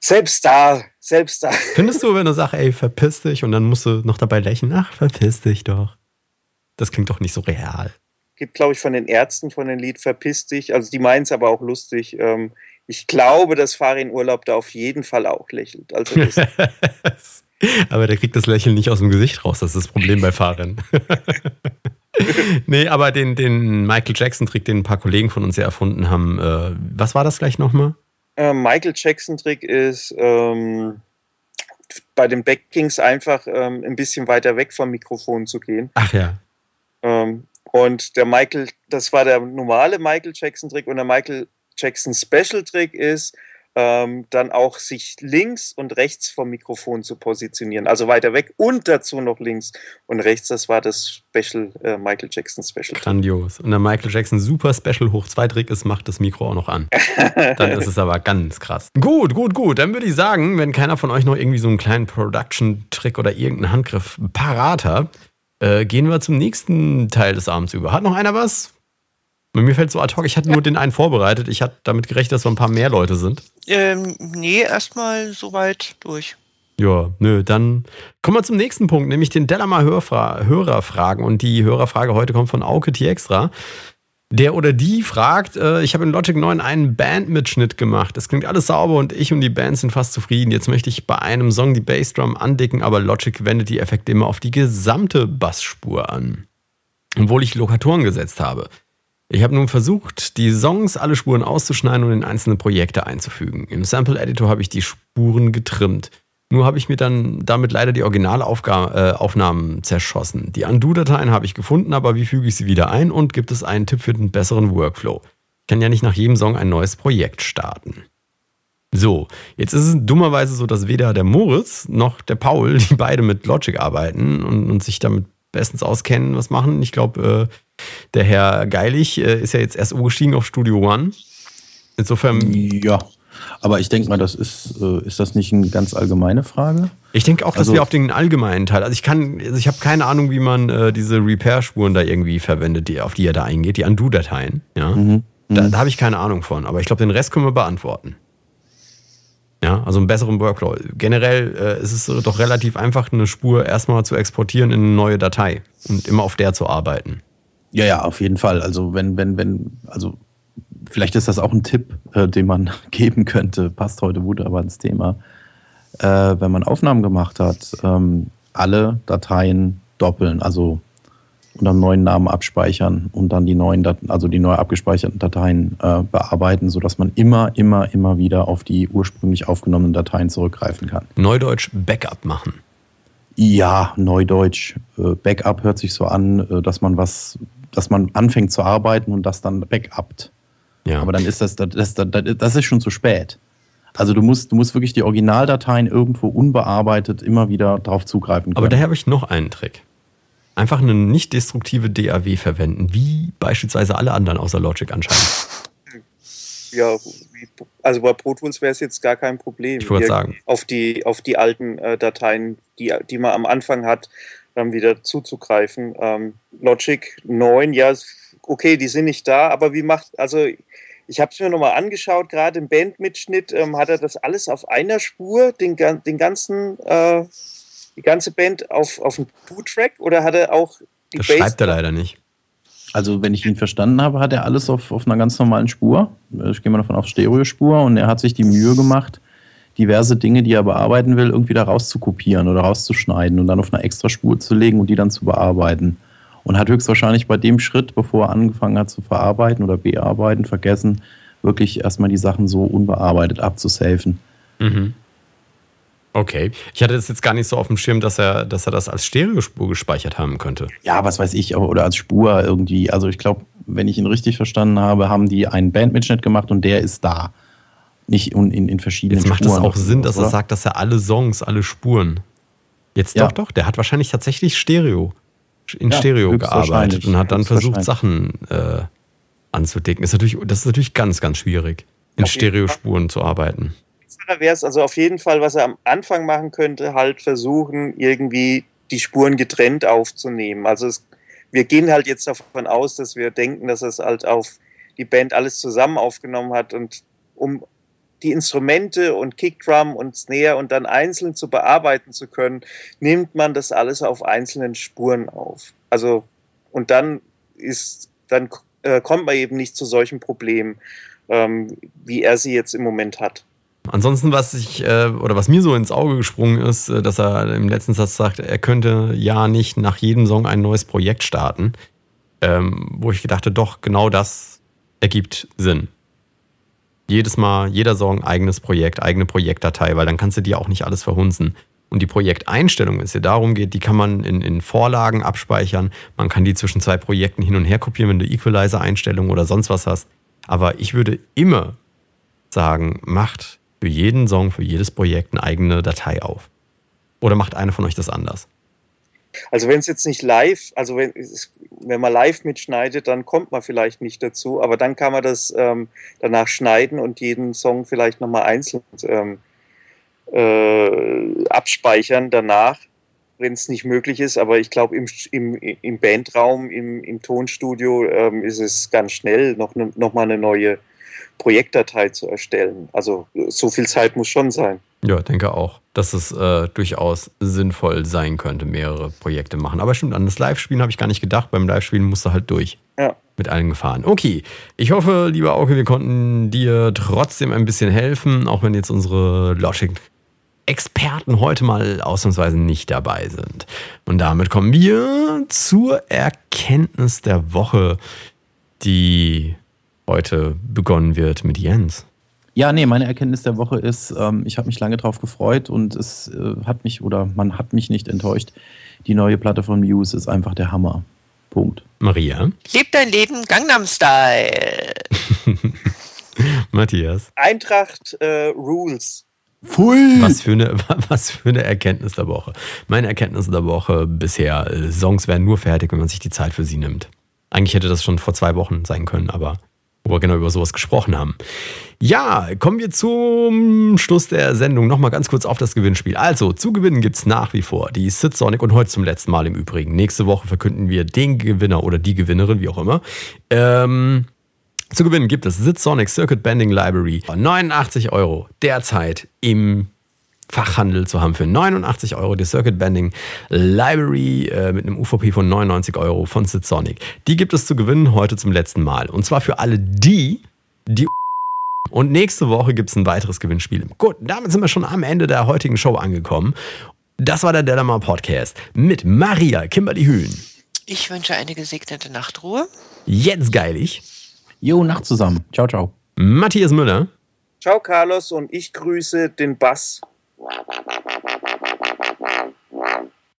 Selbst da, selbst da. [LAUGHS] Findest du, wenn du sagst, ey, verpiss dich und dann musst du noch dabei lächeln, ach, verpiss dich doch. Das klingt doch nicht so real. Gibt, glaube ich, von den Ärzten von dem Lied Verpiss dich. Also die meinen es aber auch lustig. Ähm, ich glaube, dass Farin Urlaub da auf jeden Fall auch lächelt. Also [LAUGHS] aber der kriegt das Lächeln nicht aus dem Gesicht raus. Das ist das Problem bei Farin. [LAUGHS] nee, aber den, den Michael Jackson-Trick, den ein paar Kollegen von uns ja erfunden haben, äh, was war das gleich nochmal? Äh, Michael Jackson-Trick ist ähm, bei den Backings einfach ähm, ein bisschen weiter weg vom Mikrofon zu gehen. Ach ja. Ähm, und der Michael, das war der normale Michael Jackson-Trick und der Michael Jackson Special Trick ist, ähm, dann auch sich links und rechts vom Mikrofon zu positionieren, also weiter weg und dazu noch links und rechts. Das war das Special äh, Michael Jackson Special. Grandios. Und der Michael Jackson Super Special hoch 2 Trick ist, macht das Mikro auch noch an. [LAUGHS] dann ist es aber ganz krass. Gut, gut, gut. Dann würde ich sagen, wenn keiner von euch noch irgendwie so einen kleinen Production Trick oder irgendeinen Handgriff parat hat, äh, gehen wir zum nächsten Teil des Abends über. Hat noch einer was? Bei mir fällt so ad hoc, ich hatte nur den einen vorbereitet. Ich hatte damit gerechnet, dass so ein paar mehr Leute sind. Ähm, nee, erstmal soweit durch. Ja, nö, dann kommen wir zum nächsten Punkt, nämlich den Delamar Hörerfragen. Und die Hörerfrage heute kommt von Auke T. Extra. Der oder die fragt, äh, ich habe in Logic 9 einen Bandmitschnitt gemacht. Es klingt alles sauber und ich und die Band sind fast zufrieden. Jetzt möchte ich bei einem Song die Bassdrum andicken, aber Logic wendet die Effekte immer auf die gesamte Bassspur an. Obwohl ich Lokatoren gesetzt habe. Ich habe nun versucht, die Songs, alle Spuren auszuschneiden und in einzelne Projekte einzufügen. Im Sample Editor habe ich die Spuren getrimmt. Nur habe ich mir dann damit leider die Originalaufnahmen äh, zerschossen. Die Undo-Dateien habe ich gefunden, aber wie füge ich sie wieder ein und gibt es einen Tipp für den besseren Workflow? Ich kann ja nicht nach jedem Song ein neues Projekt starten. So, jetzt ist es dummerweise so, dass weder der Moritz noch der Paul, die beide mit Logic arbeiten und, und sich damit bestens auskennen, was machen. Ich glaube, äh, der Herr Geilig äh, ist ja jetzt erst umgestiegen auf Studio One. Insofern. Ja, aber ich denke mal, das ist, äh, ist das nicht eine ganz allgemeine Frage? Ich denke auch, dass also, wir auf den allgemeinen Teil, also ich kann, also ich habe keine Ahnung, wie man äh, diese Repair-Spuren da irgendwie verwendet, die, auf die er da eingeht, die Undo-Dateien. Ja? Mhm, da, mhm. da habe ich keine Ahnung von, aber ich glaube, den Rest können wir beantworten. Ja, also einen besseren Workflow. Generell äh, ist es doch relativ einfach, eine Spur erstmal zu exportieren in eine neue Datei und immer auf der zu arbeiten. Ja, ja, auf jeden Fall. Also wenn, wenn, wenn, also vielleicht ist das auch ein Tipp, äh, den man [LAUGHS] geben könnte, passt heute wunderbar ins Thema. Äh, wenn man Aufnahmen gemacht hat, ähm, alle Dateien doppeln, also unter einem neuen Namen abspeichern und dann die neuen, Dat also die neu abgespeicherten Dateien äh, bearbeiten, sodass man immer, immer, immer wieder auf die ursprünglich aufgenommenen Dateien zurückgreifen kann. Neudeutsch Backup machen. Ja, Neudeutsch. Äh, Backup hört sich so an, äh, dass man was, dass man anfängt zu arbeiten und das dann backupt. Ja. Aber dann ist das, das, das, das ist schon zu spät. Also du musst, du musst wirklich die Originaldateien irgendwo unbearbeitet immer wieder darauf zugreifen können. Aber daher habe ich noch einen Trick. Einfach eine nicht destruktive DAW verwenden, wie beispielsweise alle anderen außer Logic anscheinend. [LAUGHS] Ja, also bei Pro Tools wäre es jetzt gar kein Problem. Ich wollte sagen. Auf die, auf die alten äh, Dateien, die, die man am Anfang hat, dann wieder zuzugreifen. Ähm, Logic 9, ja, okay, die sind nicht da, aber wie macht, also ich habe es mir nochmal angeschaut, gerade im Bandmitschnitt ähm, hat er das alles auf einer Spur, den, den ganzen, äh, die ganze Band auf, auf einem Two-Track oder hat er auch die Das Bass schreibt er leider nicht. Also, wenn ich ihn verstanden habe, hat er alles auf, auf einer ganz normalen Spur. Ich gehe mal davon auf Stereospur und er hat sich die Mühe gemacht, diverse Dinge, die er bearbeiten will, irgendwie da rauszukopieren oder rauszuschneiden und dann auf einer extra Spur zu legen und die dann zu bearbeiten und hat höchstwahrscheinlich bei dem Schritt, bevor er angefangen hat zu verarbeiten oder bearbeiten, vergessen, wirklich erstmal die Sachen so unbearbeitet abzusafen. Mhm. Okay. Ich hatte das jetzt gar nicht so auf dem Schirm, dass er, dass er das als Stereospur gespeichert haben könnte. Ja, was weiß ich, oder als Spur irgendwie. Also ich glaube, wenn ich ihn richtig verstanden habe, haben die einen Bandmitschnitt gemacht und der ist da. Nicht in, in, in verschiedenen Jetzt macht es auch Sinn, dass oder? er sagt, dass er alle Songs, alle Spuren. Jetzt ja. doch, doch. Der hat wahrscheinlich tatsächlich Stereo in ja, Stereo gearbeitet und hat dann versucht, Sachen äh, anzudecken. Ist natürlich, das ist natürlich ganz, ganz schwierig, in Stereospuren zu arbeiten. wäre es also auf jeden Fall, was er am Anfang machen könnte, halt versuchen, irgendwie die Spuren getrennt aufzunehmen. Also es, wir gehen halt jetzt davon aus, dass wir denken, dass es halt auf die Band alles zusammen aufgenommen hat und um die Instrumente und Kickdrum und Snare und dann einzeln zu bearbeiten zu können, nimmt man das alles auf einzelnen Spuren auf. Also und dann ist dann äh, kommt man eben nicht zu solchen Problemen, ähm, wie er sie jetzt im Moment hat. Ansonsten, was ich äh, oder was mir so ins Auge gesprungen ist, äh, dass er im letzten Satz sagt, er könnte ja nicht nach jedem Song ein neues Projekt starten, ähm, wo ich gedachte, doch genau das ergibt Sinn jedes Mal, jeder Song eigenes Projekt, eigene Projektdatei, weil dann kannst du dir auch nicht alles verhunzen. Und die Projekteinstellung, wenn es dir darum geht, die kann man in, in Vorlagen abspeichern. Man kann die zwischen zwei Projekten hin und her kopieren, wenn du Equalizer-Einstellungen oder sonst was hast. Aber ich würde immer sagen, macht für jeden Song, für jedes Projekt eine eigene Datei auf. Oder macht einer von euch das anders? Also wenn es jetzt nicht live, also wenn, wenn man live mitschneidet, dann kommt man vielleicht nicht dazu, aber dann kann man das ähm, danach schneiden und jeden Song vielleicht nochmal einzeln ähm, äh, abspeichern danach, wenn es nicht möglich ist. Aber ich glaube, im, im, im Bandraum, im, im Tonstudio ähm, ist es ganz schnell, noch, noch mal eine neue Projektdatei zu erstellen. Also so viel Zeit muss schon sein. Ja, denke auch, dass es äh, durchaus sinnvoll sein könnte, mehrere Projekte machen. Aber stimmt, an das Live-Spielen habe ich gar nicht gedacht. Beim Live-Spielen musst du halt durch. Ja. Mit allen Gefahren. Okay, ich hoffe, lieber Auke, wir konnten dir trotzdem ein bisschen helfen, auch wenn jetzt unsere Logic-Experten heute mal ausnahmsweise nicht dabei sind. Und damit kommen wir zur Erkenntnis der Woche die heute begonnen wird mit Jens. Ja, nee, meine Erkenntnis der Woche ist, ähm, ich habe mich lange drauf gefreut und es äh, hat mich oder man hat mich nicht enttäuscht. Die neue Platte von Muse ist einfach der Hammer. Punkt. Maria. Leb dein Leben Gangnam Style. [LAUGHS] Matthias. Eintracht äh, Rules. Pfui! Was für, eine, [LAUGHS] was für eine Erkenntnis der Woche. Meine Erkenntnis der Woche bisher, äh, Songs werden nur fertig, wenn man sich die Zeit für sie nimmt. Eigentlich hätte das schon vor zwei Wochen sein können, aber wo wir genau über sowas gesprochen haben. Ja, kommen wir zum Schluss der Sendung nochmal ganz kurz auf das Gewinnspiel. Also, zu gewinnen gibt es nach wie vor die Sid Sonic und heute zum letzten Mal im Übrigen. Nächste Woche verkünden wir den Gewinner oder die Gewinnerin, wie auch immer. Ähm, zu gewinnen gibt es Sid Sonic Circuit Bending Library. 89 Euro derzeit im Fachhandel zu haben für 89 Euro die Circuit Bending Library äh, mit einem UVP von 99 Euro von Sonic. Die gibt es zu gewinnen heute zum letzten Mal. Und zwar für alle die, die und nächste Woche gibt es ein weiteres Gewinnspiel. Gut, damit sind wir schon am Ende der heutigen Show angekommen. Das war der Delamar Podcast mit Maria Kimberly Hühn. Ich wünsche eine gesegnete Nachtruhe. Jetzt geilig. Jo, Nacht zusammen. Ciao, ciao. Matthias Müller. Ciao, Carlos, und ich grüße den Bass.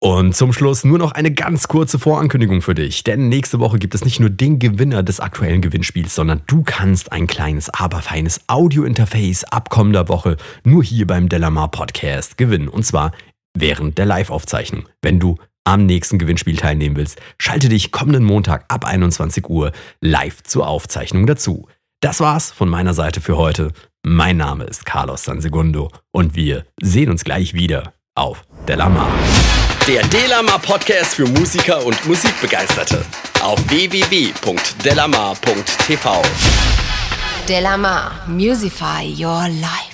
Und zum Schluss nur noch eine ganz kurze Vorankündigung für dich. Denn nächste Woche gibt es nicht nur den Gewinner des aktuellen Gewinnspiels, sondern du kannst ein kleines, aber feines Audio-Interface ab kommender Woche nur hier beim Delamar Podcast gewinnen. Und zwar während der Live-Aufzeichnung. Wenn du am nächsten Gewinnspiel teilnehmen willst, schalte dich kommenden Montag ab 21 Uhr live zur Aufzeichnung dazu. Das war's von meiner Seite für heute. Mein Name ist Carlos Sansegundo und wir sehen uns gleich wieder auf Delamar. Der Delamar Podcast für Musiker und Musikbegeisterte auf www.delamar.tv. Delamar, Musify Your Life.